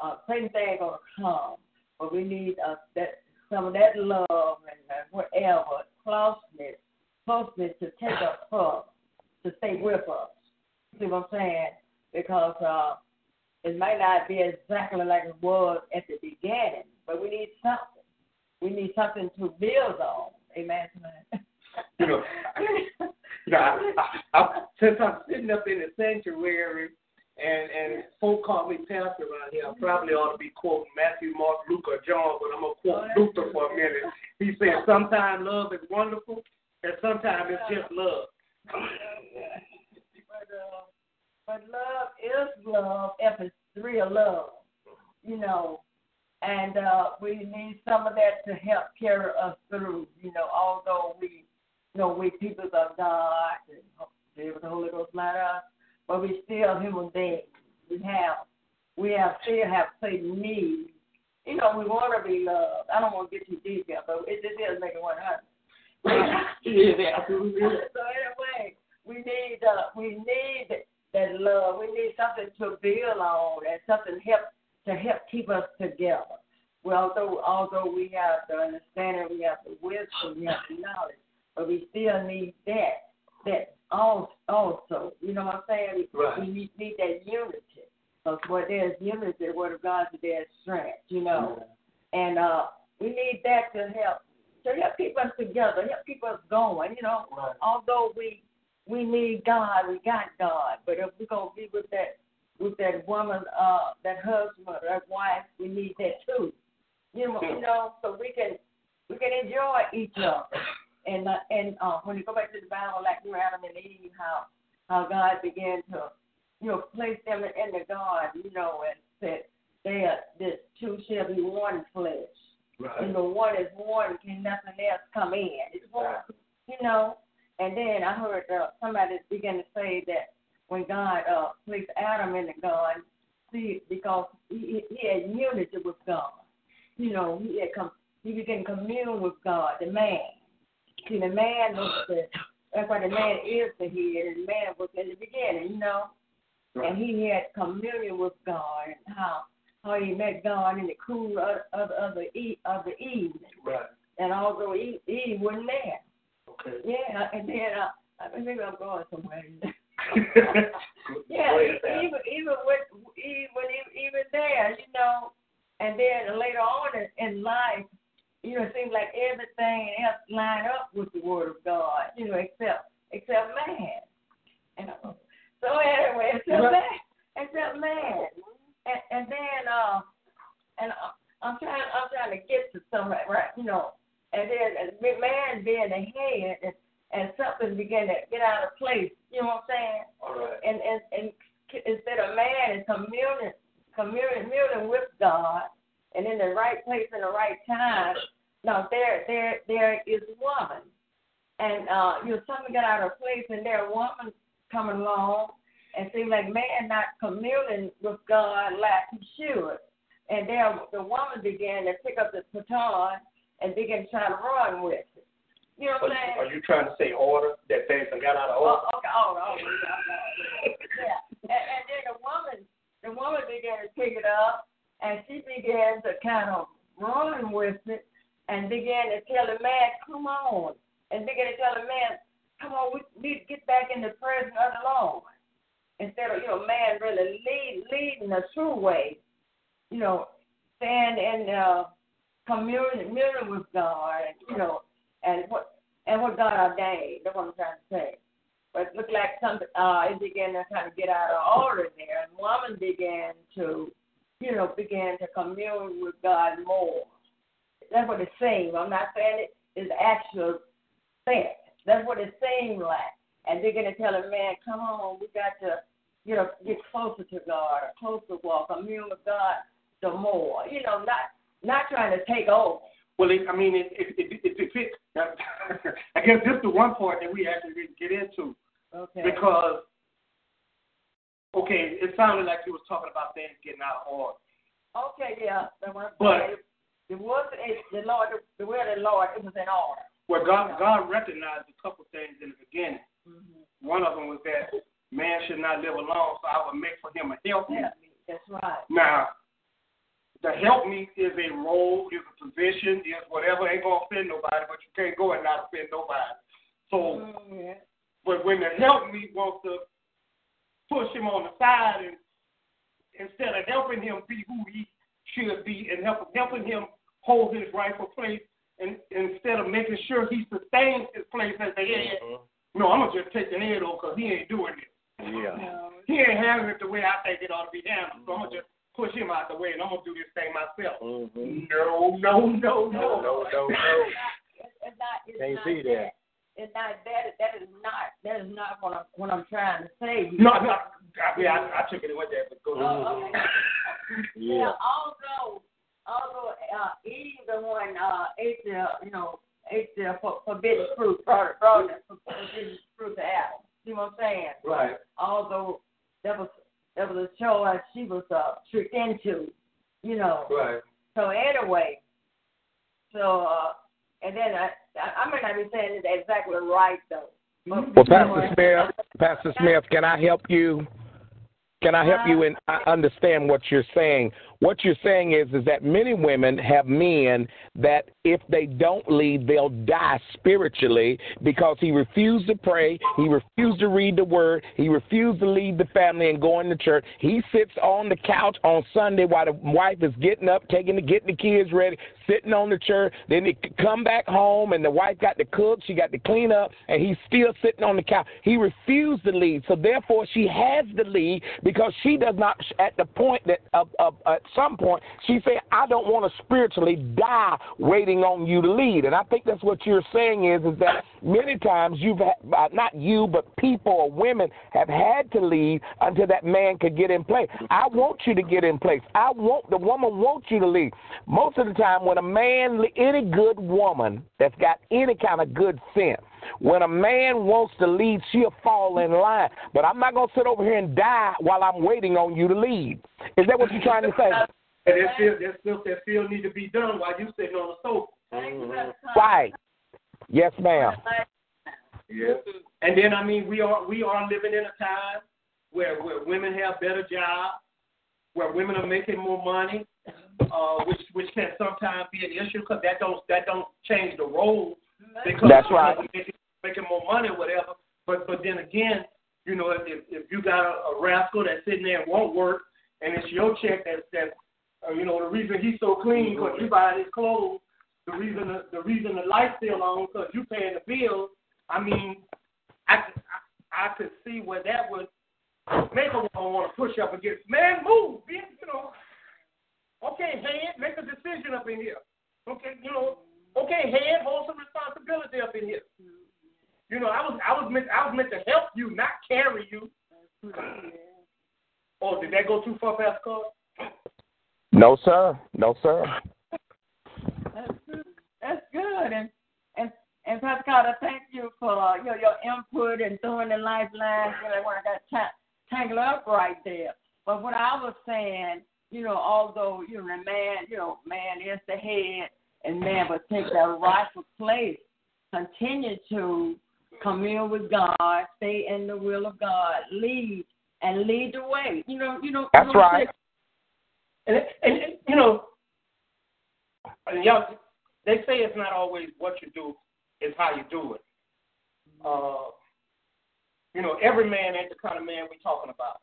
Uh, same thing gonna come, but we need uh, that some of that love and uh, whatever closeness, closeness to take us up, to stay with us. See what I'm saying? Because uh, it might not be exactly like it was at the beginning, but we need something. We need something to build on. Amen. you know, you know, I, I, I, since I'm sitting up in the sanctuary and and folk call me pastor around here, I probably ought to be quoting Matthew, Mark, Luke, or John, but I'm gonna quote Luther for a minute. He said, "Sometimes love is wonderful, and sometimes it's just love." but, uh, but love is love if it's real love, you know. And uh, we need some of that to help carry us through, you know, although we you know, we people of God and the Holy Ghost matter, but we still human beings. We have we have still have certain needs. You know, we want to be loved. I don't want to get too deep but it just is making one hundred. [LAUGHS] yeah, absolutely. so anyway, we need uh, we need that love. We need something to build on and something help to help keep us together. Well, although although we have the understanding, we have the wisdom, we have the knowledge but we still need that. That also, you know what I'm saying? Right. We need, need that unity. Because where there's unity, the word of God, there's strength, you know. And uh, we need that to help to help keep us together, help keep us going. You know, right. although we we need God, we got God, but if we're gonna be with that with that woman, uh, that husband, that wife, we need that too. You know, you know, so we can we can enjoy each other and uh, and uh, when you go back to the Bible, like you were Adam and Eve, how how God began to you know place them in the garden, you know, and said they are the two shall be one flesh. Right. And the one is one, can nothing else come in. It's one, right. you know. And then I heard uh, somebody begin to say that when God uh, placed Adam in the garden, see, because he, he had unity with God. You know, he had come, he began to commune with God, the man. See, the man was the, that's why the man is the head, and the man was in the beginning, you know? Right. And he had communion with God, and how, how he met God in the cool of, of, of the e- of the evening. Right. And although Eve, Eve wasn't there. Okay. Yeah, and then uh, I think maybe I'm going somewhere. [LAUGHS] Yeah, way it sounds. even even with even even there, you know, and then later on in life, you know, it seems like everything else line up with the Word of God, you know, except except man. And so anyway, except Right. man, except man, and and then uh, and uh, I'm trying I'm trying to get to some right, right, you know, and then and man being the head and and something began to get out of place. You know what I'm saying? All right. and and and instead of man is communing communing communing with God and in the right place in the right time. Now there there there is woman, and uh, you know something got out of place, and there a woman coming along, and seems like man not communing with God like he should, and there the woman began to pick up the baton and begin to try to run with it. You know what I'm saying? are you trying to say order that things got out of order? Oh, okay. Oh, oh, yeah. And, and then the woman, the woman began to pick it up, and she began to kind of run with it, and began to tell the man, "Come on," and began to tell the man, "Come on, we need to get back in the presence of the Lord." Instead of you know, man really lead leading the true way, you know, stand in uh, communion, with God, and you know, and what and what God ordained. That's what I'm trying to say. But it looked like some uh it began to kind of get out of order there and woman began to, you know, began to commune with God more. That's what it seemed. I'm not saying it is actual sense. That's what it seemed like. And they're gonna tell a man, Come on, we got to, you know, get closer to God, a closer walk, commune with God the more. You know, not not trying to take over. Well, it, I mean, it it it, it, it fits. [LAUGHS] I guess this is the one part that we actually didn't get into Okay. because, okay, it sounded like you was talking about things getting out of order. Okay, yeah. But-. It was it, the Lord, the will of the Lord, it was in order. Well, God God recognized a couple things in the beginning. Mm-hmm. One of them was that man should not live alone, so I would make for him a helpmeet. Yeah, that's right. Now, the help helpmeet is a role, is a position, is whatever. Ain't gonna offend nobody, but you can't go and not offend nobody. So, Mm, yeah. but when the helpmeet wants to push him on the side and instead of helping him be who he should be and help, helping him hold his rightful place, and instead of making sure he sustains his place as the head, no, I'm gonna just take the head off because he ain't doing it. Yeah. He ain't handling it the way I think it ought to be handled. So I'm gonna just push him out the way and I'm gonna do this thing myself. Mm-hmm. No, no, no, no, No, no, no. It's, it's not. It's Can't not see that. It's not that. That is not. That is not what I'm. What I'm trying to say. No, no. I, yeah, I, I took it with that, but go Oh, okay. [LAUGHS] Yeah. Now, although, although uh, Eve the one uh, ate the, you know, ate the for- forbidden fruit, brought, brought the forbidden fruit to Adam. See what I'm saying? Right. Although that was that was a choice she was uh, tricked into, you know. Right. So anyway, so uh, and then I I, I may not be saying it exactly right though. Well, Pastor Smith, Pastor Smith, can I help you? Can I help you uh, in I understand what you're saying? What you're saying is is that many women have men that if they don't lead, they'll die spiritually because he refused to pray, he refused to read the word, he refused to lead the family and going to church. He sits on the couch on Sunday while the wife is getting up, taking the getting the kids ready, sitting on the church. Then they come back home and the wife got to cook, she got to clean up, and he's still sitting on the couch. He refused to lead, so therefore she has to lead because she does not. At the point that uh, uh, at some point she said, "I don't want to spiritually die waiting on you to lead." And I think that's what you're saying is is that many times you've had, uh, not you but people or women have had to lead until that man could get in place. I want you to get in place. I want the woman wants you to lead. Most of the time, when a man, any good woman that's got any kind of good sense, when a man wants to lead, she'll fall in line. But I'm not going to sit over here and die while I'm waiting on you to lead. Is that what you're trying to say? And there's still there's stuff that still need to be done while you're sitting on the sofa. Right. Yes, ma'am. Yeah. And then I mean we are we are living in a time where where women have better jobs, where women are making more money, uh, which which can sometimes be an issue because that don't that don't change the role because That's right. making, making more money or whatever. But but then again, you know, if if you got a, a rascal that's sitting there and won't work, and it's your check that that uh, you know the reason he's so clean because you buy his clothes, the reason the, the reason the light's still on because you paying the bills. I mean, I I, I could see where that would make a woman want to push up against man move, bitch, you know. Okay, head, make a decision up in here. Okay, you know, okay, head, hold some responsibility up in here. You know, I was I was meant I was meant to help you, not carry you. Oh, did that go too far past cause? No, sir. No, sir. That's good. That's good. And and and Pastor Carter, thank you for uh, your your input and throwing the lifeline. You know, when I got ta- tangled up right there. But what I was saying, you know, although you know, the man, you know, man is the head, and man will take that rightful place. Continue to commune with God, stay in the will of God, lead and lead the way. You know, you know. That's you know, right. And, and, and you know, and y'all, they say it's not always what you do, it's how you do it. Uh, you know, every man ain't the kind of man we're talking about,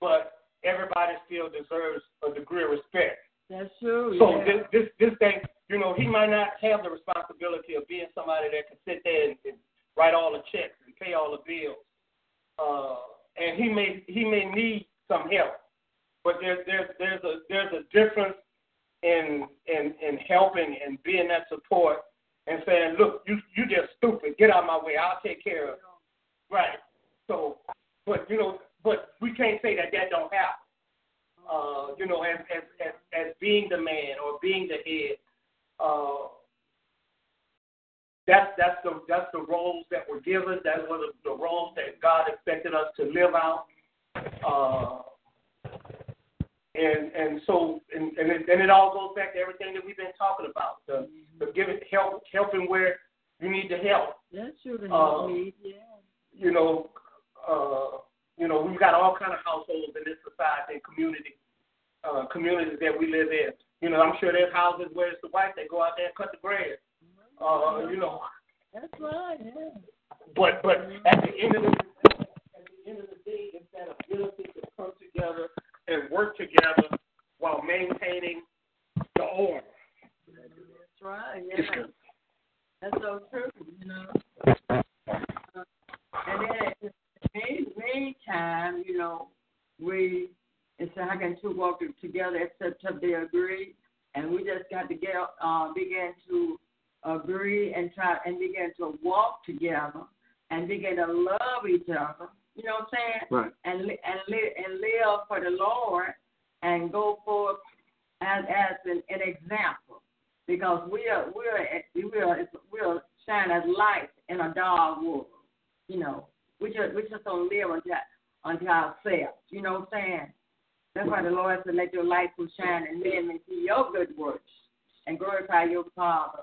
but everybody still deserves a degree of respect. That's true. So yeah. this this this thing, you know, he might not have the responsibility of being somebody that can sit there and, and write all the checks and pay all the bills. Uh, and he may he may need some help, but there's there's there's a there's a difference in in in helping and being that support and saying, look, you you just stupid, get out of my way, I'll take care of it. Right. So, but you know, but we can't say that that don't happen uh, you know, as, as as as being the man or being the head. Uh, that's that's the that's the roles that were given. One of the roles that God expected us to live out. Uh, and and so and and it, and it all goes back to everything that we've been talking about. The the giving help helping where you need the help. That's true. Uh, need, yeah. You know, uh, you know, we've got all kind of households in this society and community uh, communities that we live in. You know, I'm sure there's houses where it's the white that go out there and cut the grass. Uh, you know, That's right. Yeah. but but at the end of the at the end of the day, it's that ability to come together and work together while maintaining the order. That's right. It's Yeah. good. That's so true. You know. And then at the same meantime, you know, we it's how can two walk together except if they agree, and we just got to get uh, begin to agree and try and begin to walk together and begin to love each other. You know what I'm saying? Right. And and live and live for the Lord and go forth as as an, an example because we are we are we are we are shine as light in a dark world. You know, we just we just don't live unto unto ourselves. You know what I'm saying? That's why the Lord said, "Let your light so shine, and men may see your good works and glorify your Father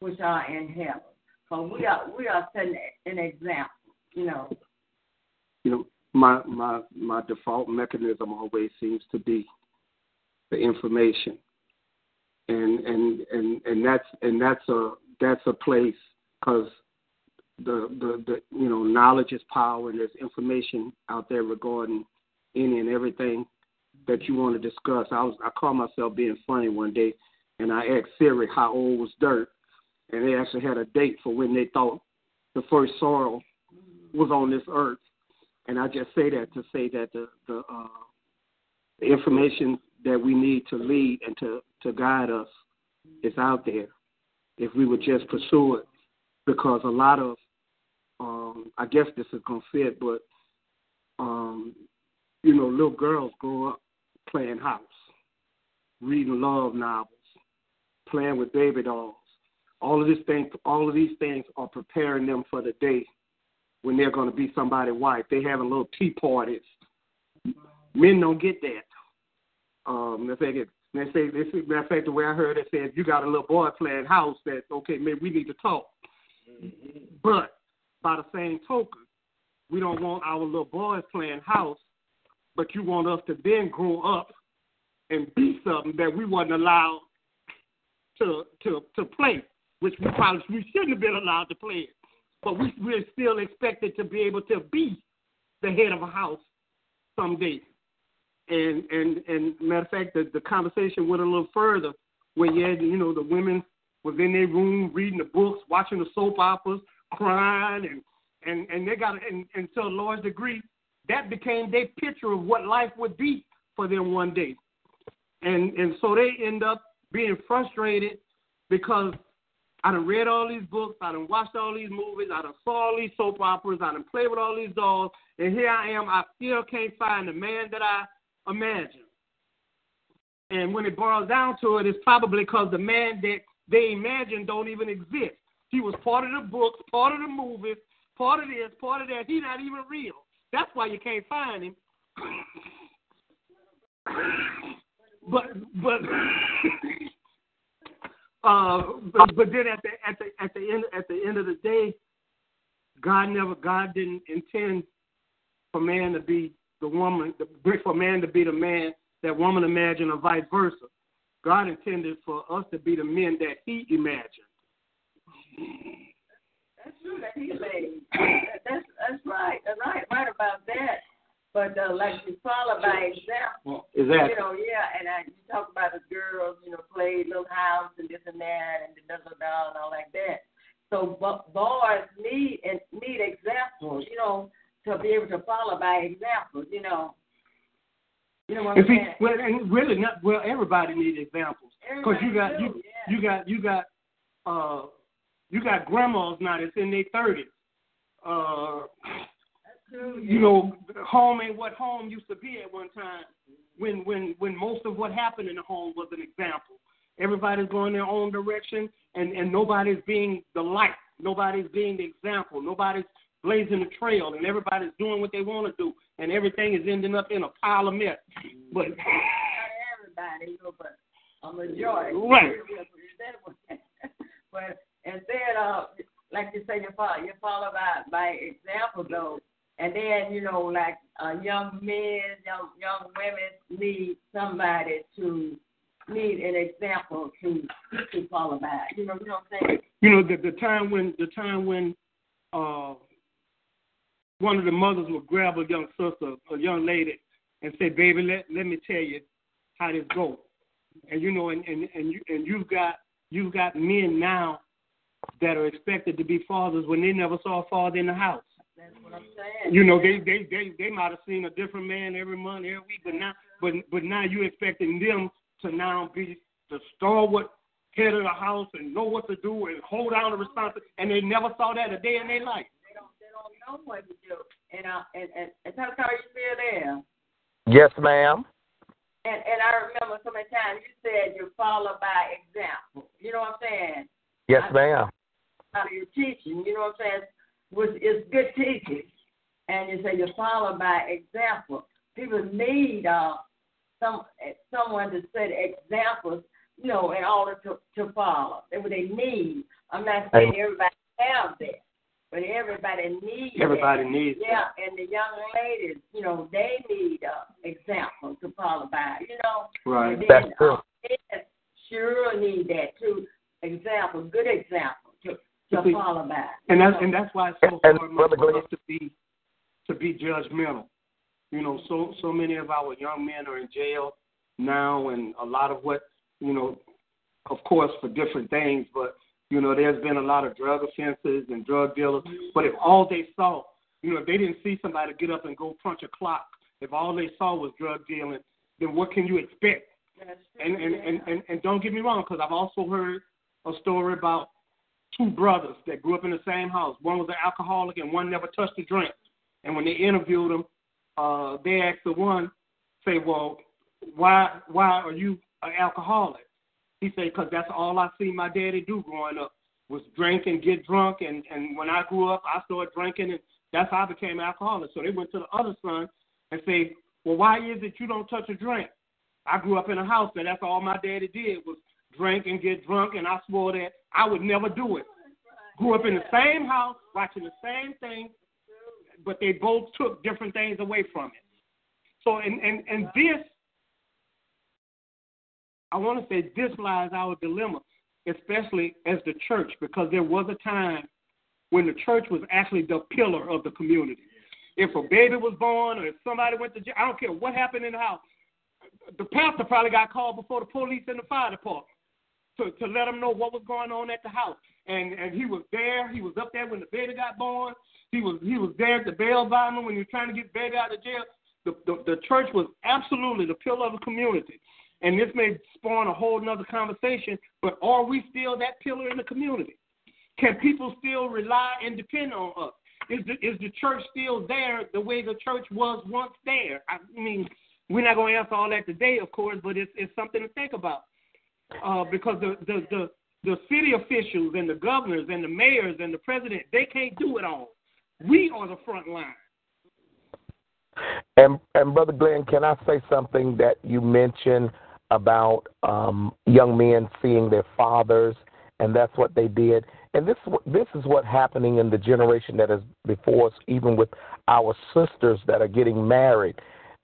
which are in heaven." So we are we are setting an example. You know. you know, my my my default mechanism always seems to be the information, and and and and that's and that's a that's a place because the the the you know knowledge is power, and there's information out there regarding any and everything that you want to discuss. I was I called myself being funny one day, and I asked Siri how old was dirt, and they actually had a date for when they thought the first soil was on this earth. And I just say that to say that the the, uh, the information that we need to lead and to to guide us is out there. If we would just pursue it, because a lot of um, I guess this is gonna fit, but um, you know, little girls grow up playing house, reading love novels, playing with baby dolls. All of these things, all of these things are preparing them for the day when they're going to be somebody's wife. They having little tea parties. Men don't get that. Um, they say, they say, they say, matter of fact, the way I heard it said, you got a little boy playing house, that okay, man, we need to talk. But by the same token, we don't want our little boys playing house, but you want us to then grow up and be something that we wasn't allowed to to to play, which we probably we shouldn't have been allowed to play it. But we we're still expected to be able to be the head of a house someday. And and and matter of fact, the, the conversation went a little further where you had you know the women was in their room reading the books, watching the soap operas, crying, and and and they got and, and to a large degree that became their picture of what life would be for them one day. And and so they end up being frustrated because I done read all these books, I done watched all these movies, I done saw all these soap operas, I done played with all these dolls, and here I am, I still can't find the man that I imagined. And when it boils down to it, it's probably because the man that they imagine don't even exist. He was part of the books, part of the movies, part of this, part of that. He's not even real. That's why you can't find him. but but uh but, but then at the at the at the end at the end of the day, God never God didn't intend for man to be the woman, for man to be the man that woman imagined, or vice versa. God intended for us to be the men that He imagined. That's true that He made. That's that's right. That's right. Right about that. But uh, like you follow by example. Exactly. You know, yeah, and I, you talk about the girls, you know, played little house and this and that and the da da da and all like that. So but boys need and need examples, you know, to be able to follow by examples, you know. You know what I'm If he, saying? well, and really not well. Everybody needs examples because you got Everybody you yeah. you got you got uh you got grandmas now that's in their thirties. Uh, you know, home ain't what home used to be at one time. When when when most of what happened in the home was an example. Everybody's going their own direction, and and nobody's being the light. Nobody's being the example. Nobody's blazing the trail, and everybody's doing what they want to do, and everything is ending up in a pile of mess. But Not everybody, you know, but a majority. Right. [LAUGHS] but and then, uh, like you say, you follow, you follow by by example though, and then you know, like uh, young men, young young women need somebody to need an example to to follow by. You know, you know what I'm saying? you know the the time when the time when uh one of the mothers would grab a young sister, a young lady, and say, "Baby, let let me tell you how this goes." And you know, and and and you and you've got you've got men now that are expected to be fathers when they never saw a father in the house. That's what I'm saying. You know, they they they they might have seen a different man every month, every week, but now but but now you're expecting them to now be the stalwart head of the house and know what to do and hold down the responsibility, and they never saw that a day in their life. They don't they don't know what to do. And uh and and, and tell are you still there? Yes, ma'am. And and I remember so many times you said you follow by example. You know what I'm saying? Yes, ma'am. Out of your teaching, you know what I'm saying? Was is good teaching. And you say you follow by example. People need uh some someone to set examples, you know, in order to to follow. That's what they need. I'm not saying everybody have that. But everybody needs Everybody that. needs Yeah, and the young ladies, you know, they need uh, example to follow by. You know, Right. and then, That's true. uh, sure need that too. Example, good example to to See, follow by. And that's and that's why it's so And- hard for us to be to be judgmental. You know, so so many of our young men are in jail now, and a lot of what you know, of course, for different things. But you know, there's been a lot of drug offenses and drug dealers. But if all they saw, you know, if they didn't see somebody get up and go punch a clock, if all they saw was drug dealing, then what can you expect? And and, yeah. and, and and don't get me wrong, because I've also heard a story about two brothers that grew up in the same house. One was an alcoholic, and one never touched a drink. And when they interviewed him, uh, they asked the one, say, "Well, why why are you an alcoholic?" He said, "Because that's all I see my daddy do growing up was drink and get drunk. And and when I grew up, I started drinking, and that's how I became an alcoholic." So they went to the other son and say, "Well, why is it you don't touch a drink?" I grew up in a house that that's all my daddy did was drink and get drunk, and I swore that I would never do it. Grew up in the same house, watching the same thing, but they both took different things away from it. So, and and and this, I want to say, this lies our dilemma, especially as the church, because there was a time when the church was actually the pillar of the community. If a baby was born or if somebody went to jail, I don't care what happened in the house. The pastor probably got called before the police and the fire department to, to let them know what was going on at the house. And and he was there. He was up there when the baby got born. He was he was there at the bail bondsman when he was trying to get baby out of jail. The, the the church was absolutely the pillar of the community. And this may spawn a whole other conversation, but are we still that pillar in the community? Can people still rely and depend on us? Is the, is the church still there the way the church was once there? I mean, we're not going to answer all that today, of course, but it's, it's something to think about. Uh, because the, the, the, the city officials and the governors and the mayors and the president, they can't do it all. We are the front line. And and brother Glenn, can I say something that you mentioned about um, young men seeing their fathers, and that's what they did. And this this is what happening in the generation that is before us, even with our sisters that are getting married.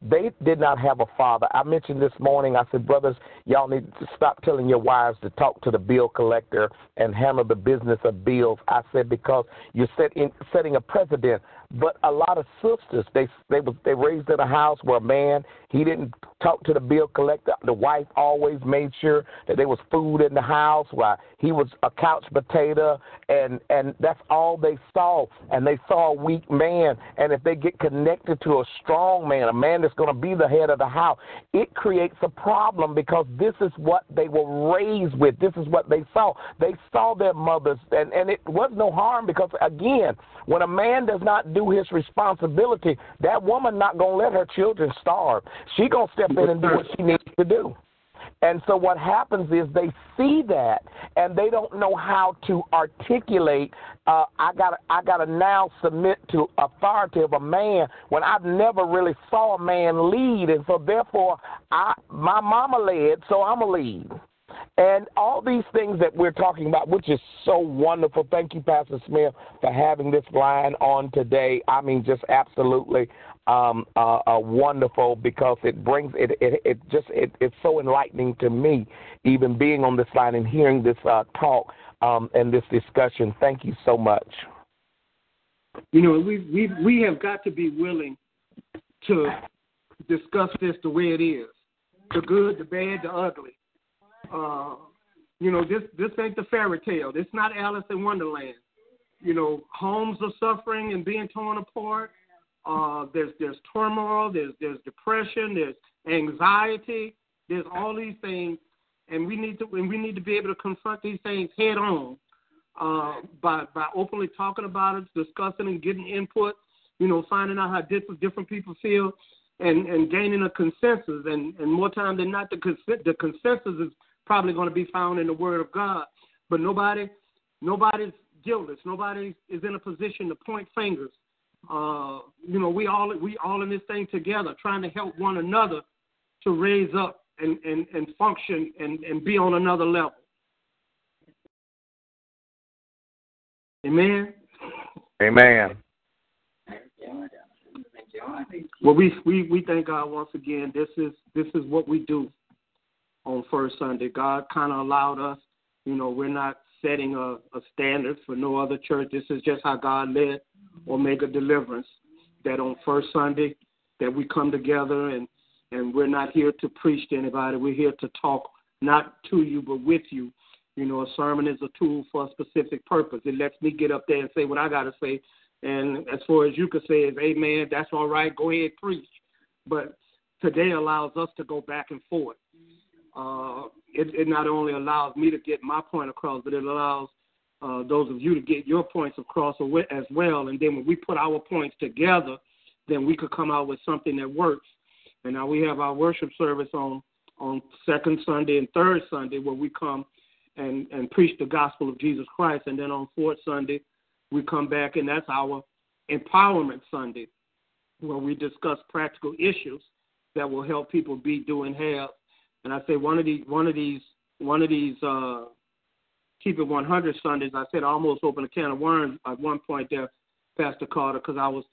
They did not have a father. I mentioned this morning, I said, brothers, y'all need to stop telling your wives to talk to the bill collector and handle the business of bills. I said, because you're setting, setting a precedent. But a lot of sisters, they they was they raised in a house where a man he didn't talk to the bill collector. The wife always made sure that there was food in the house. While he was a couch potato, and and that's all they saw. And they saw a weak man. And if they get connected to a strong man, a man that's going to be the head of the house, it creates a problem because this is what they were raised with. This is what they saw. They saw their mothers, and and it was no harm because again, when a man does not do his responsibility, that woman not gonna let her children starve. She gonna step in and do what she needs to do. And so what happens is they see that and they don't know how to articulate. Uh, I got I got to now submit to authority of a man when I've never really saw a man lead, and so therefore I my mama led, so I'm a lead. And all these things that we're talking about, which is so wonderful. Thank you, Pastor Smith, for having this line on today. I mean, just absolutely um, uh, uh, wonderful because it brings it. It, it just it, it's so enlightening to me, even being on this line and hearing this uh, talk um, and this discussion. Thank you so much. You know, we we we have got to be willing to discuss this the way it is, the good, the bad, the ugly uh, you know, this this ain't the fairy tale. This not Alice in Wonderland. You know, homes are suffering and being torn apart. Uh, there's there's turmoil. There's there's depression. There's anxiety. There's all these things, and we need to and we need to be able to confront these things head on uh, by by openly talking about it, discussing and getting input. You know, finding out how different different people feel, and and gaining a consensus. And and more time than not, the the consensus is probably going to be found in the Word of God. But nobody, nobody's guiltless. Nobody is in a position to point fingers. Uh, you know, we all we all in this thing together, trying to help one another to raise up and and, and function and, and be on another level. Amen. Amen. Well, we, we we thank God once again. This is this is what we do on First Sunday. God kind of allowed us, you know, we're not setting a, a standard for no other church. This is just how God led Omega Deliverance. That on First Sunday, that we come together and and we're not here to preach to anybody. We're here to talk not to you but with you. You know, a sermon is a tool for a specific purpose. It lets me get up there and say what I got to say. And as far as you can say is, Amen. That's all right. Go ahead, preach. But today allows us to go back and forth uh, it, it not only allows me to get my point across, but it allows uh, those of you to get your points across as well. And then when we put our points together, then we could come out with something that works. And now we have our worship service on on second Sunday and third Sunday where we come and and preach the gospel of Jesus Christ. And then on fourth Sunday we come back and that's our empowerment Sunday where we discuss practical issues that will help people be, do, and have and I say one of these one of these one of these uh, keep it 100 Sundays. I said I almost opened a can of worms at one point there, Pastor Carter, because I was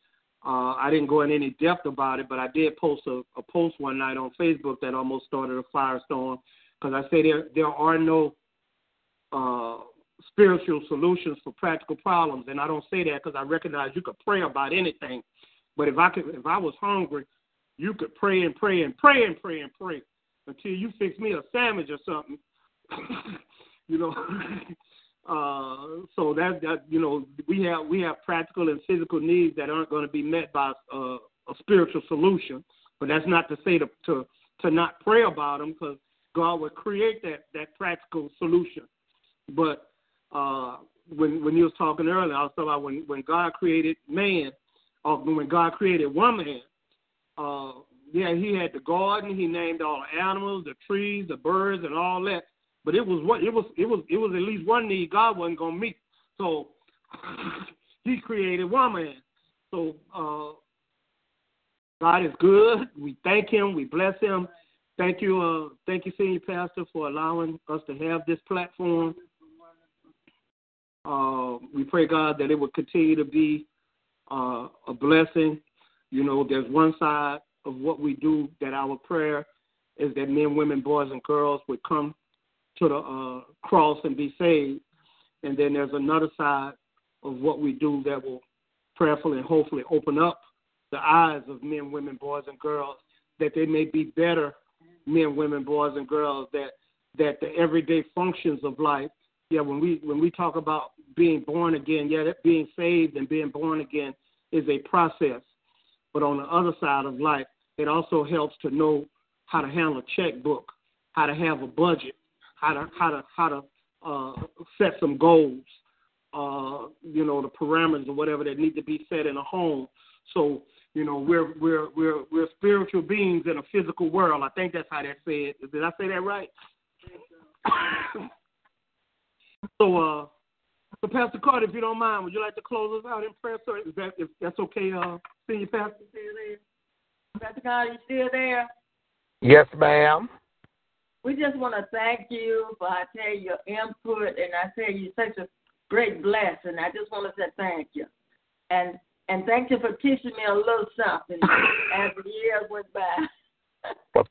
Uh, I didn't go in any depth about it, but I did post a, a post one night on Facebook that almost started a firestorm because I say there there are no uh, spiritual solutions for practical problems, and I don't say that because I recognize you could pray about anything, but if I could, if I was hungry, you could pray and pray and pray and pray and pray until you fix me a sandwich or something. [LAUGHS] you know. [LAUGHS] uh, so that that you know we have we have practical and physical needs that aren't going to be met by uh, a spiritual solution. But that's not to say to to, to not pray about them because God will create that that practical solution. But uh, when when you was talking earlier, I was talking about when when God created man, or when God created woman. Uh, yeah, he had the garden. He named all the animals, the trees, the birds, and all that. But it was what it was. It was it was at least one need God wasn't gonna meet. So [CLEARS THROAT] He created woman. So uh, God is good. We thank Him. We bless Him. Thank you, uh, thank you, Senior Pastor, for allowing us to have this platform. Uh, we pray God that it will continue to be uh, a blessing. You know, there's one side of what we do that our prayer is that men, women, boys, and girls would come to the uh, cross and be saved. And then there's another side of what we do that will prayerfully and hopefully open up the eyes of men, women, boys, and girls that they may be better men, women, boys, and girls. That that the everyday functions of life. Yeah, when we when we talk about being born again, yeah, that being saved and being born again is a process. But on the other side of life, it also helps to know how to handle a checkbook, how to have a budget, how to how to how to uh, set some goals, uh, you know, the parameters or whatever that need to be set in a home. So you know, we're we're we're we're spiritual beings in a physical world. I think that's how that said. Did I say that right? [COUGHS] so, uh, so Pastor Carter, if you don't mind, would you like to close us out in prayer? Sir? Is that if that's okay, uh, Senior Pastor? Pastor Carter, you still there? Yes, ma'am. We just want to thank you for I tell you your input, and I tell you such a great blessing. I just want to say thank you, and and thank you for teaching me a little something [LAUGHS] as the years went by. [LAUGHS] Well,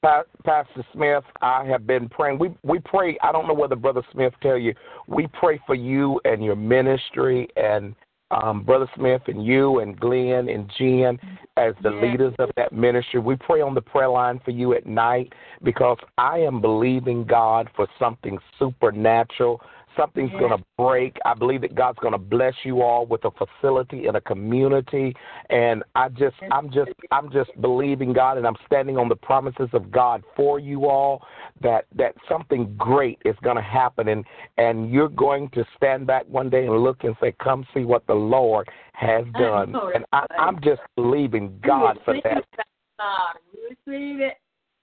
Pastor Smith, I have been praying. We we pray. I don't know whether Brother Smith tell you. We pray for you and your ministry, and um, Brother Smith and you and Glenn and Jen as the leaders of that ministry. We pray on the prayer line for you at night because I am believing God for something supernatural Something's yeah. going to break. I believe that God's going to bless you all with a facility and a community. And I just, I'm just, I'm just believing God, and I'm standing on the promises of God for you all. That that something great is going to happen, and and you're going to stand back one day and look and say, "Come see what the Lord has done." And I, I'm just believing God for that. Receive it.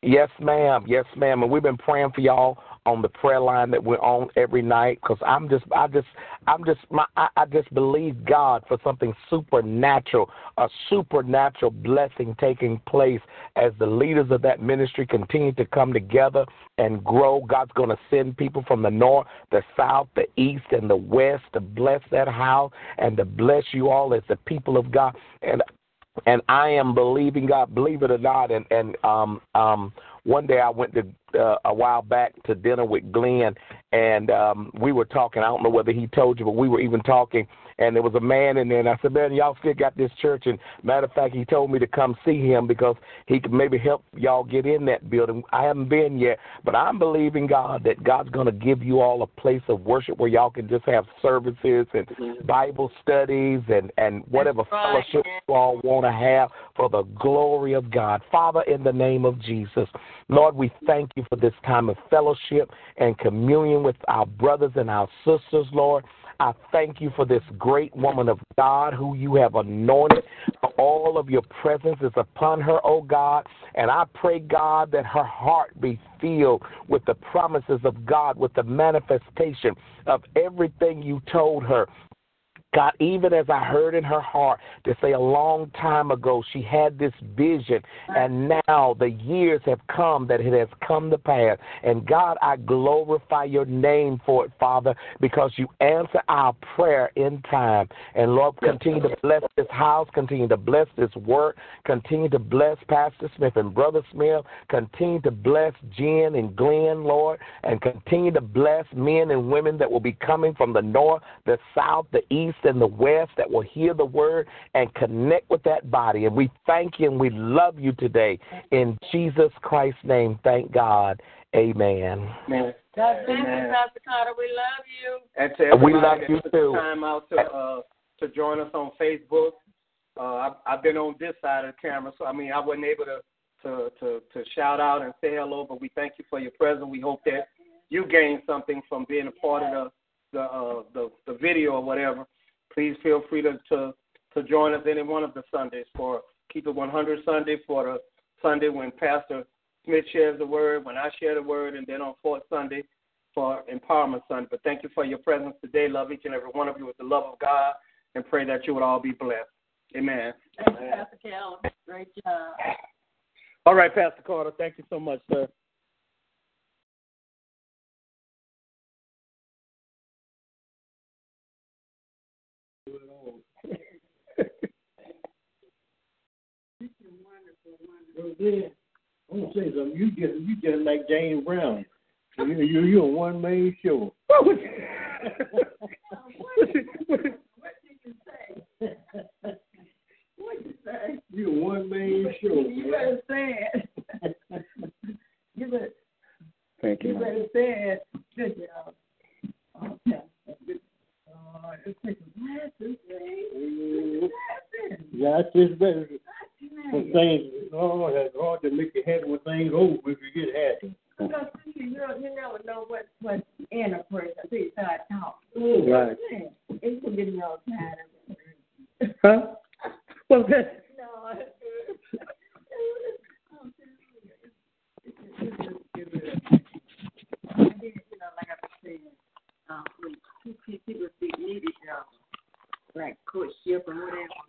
Yes, ma'am. Yes, ma'am. And we've been praying for y'all on the prayer line that we're on every night because I'm just, I just, I'm just, my, I, I just believe God for something supernatural, a supernatural blessing taking place as the leaders of that ministry continue to come together and grow. God's going to send people from the north, the south, the east, and the west to bless that house and to bless you all as the people of God. And and I am believing God, believe it or not. And and um um one day I went to uh, a while back to dinner with Glenn, and um we were talking. I don't know whether he told you, but we were even talking and there was a man in there, and I said, man, y'all still got this church. And matter of fact, he told me to come see him because he could maybe help y'all get in that building. I haven't been yet, but I'm believing God that God's going to give you all a place of worship where y'all can just have services and mm-hmm. Bible studies and and whatever right, fellowship you all want to have for the glory of God. Father, in the name of Jesus, Lord, we thank you for this time of fellowship and communion with our brothers and our sisters, Lord. I thank you for this great woman of God who you have anointed. All of your presence is upon her, oh God. And I pray, God, that her heart be filled with the promises of God, with the manifestation of everything you told her God, even as I heard in her heart to say a long time ago, she had this vision, and now the years have come that it has come to pass. And God, I glorify your name for it, Father, because you answer our prayer in time. And Lord, continue to bless this house, continue to bless this work, continue to bless Pastor Smith and Brother Smith, continue to bless Jen and Glenn, Lord, and continue to bless men and women that will be coming from the north, the south, the east, and the west that will hear the word and connect with that body. And we thank you and we love you today. In Jesus Christ's name, thank God. Amen. Man. God bless you, Pastor Carter. We love you. And to everybody We love that you took too. time out to uh, to join us on Facebook. Uh, I've, I've been on this side of the camera, so I mean I wasn't able to to to to shout out and say hello, but we thank you for your presence. We hope that you gained something from being a part of the the uh, the, the video or whatever. Please feel free to, to to join us any one of the Sundays for Keep It 100 Sunday for the Sunday when Pastor Smith shares the word, when I share the word, and then on fourth Sunday for Empowerment Sunday. But thank you for your presence today. Love each and every one of you with the love of God, and pray that you would all be blessed. Amen. Thank you, Pastor Cal. Great job. All right, Pastor Carter. Thank you so much, sir. Well, I'm gonna say something. You just you just like James Brown. You you you a one man show. [LAUGHS] What, what, what, what did you say? What you say? You a one man show. You better say it. You better, Thank you. you better say it. Good job. Okay. Good. It takes glasses, baby. Yeah, it's just better when things. Oh, it's hard to make your head when things over if you get happy. Because you, you, you never know what what's in a person until you start talking. Right. It's gonna get me all tired. Huh? That? [LAUGHS] No, it's I did, you know, like I was saying, um, when people speak need each other, like courtship and whatever.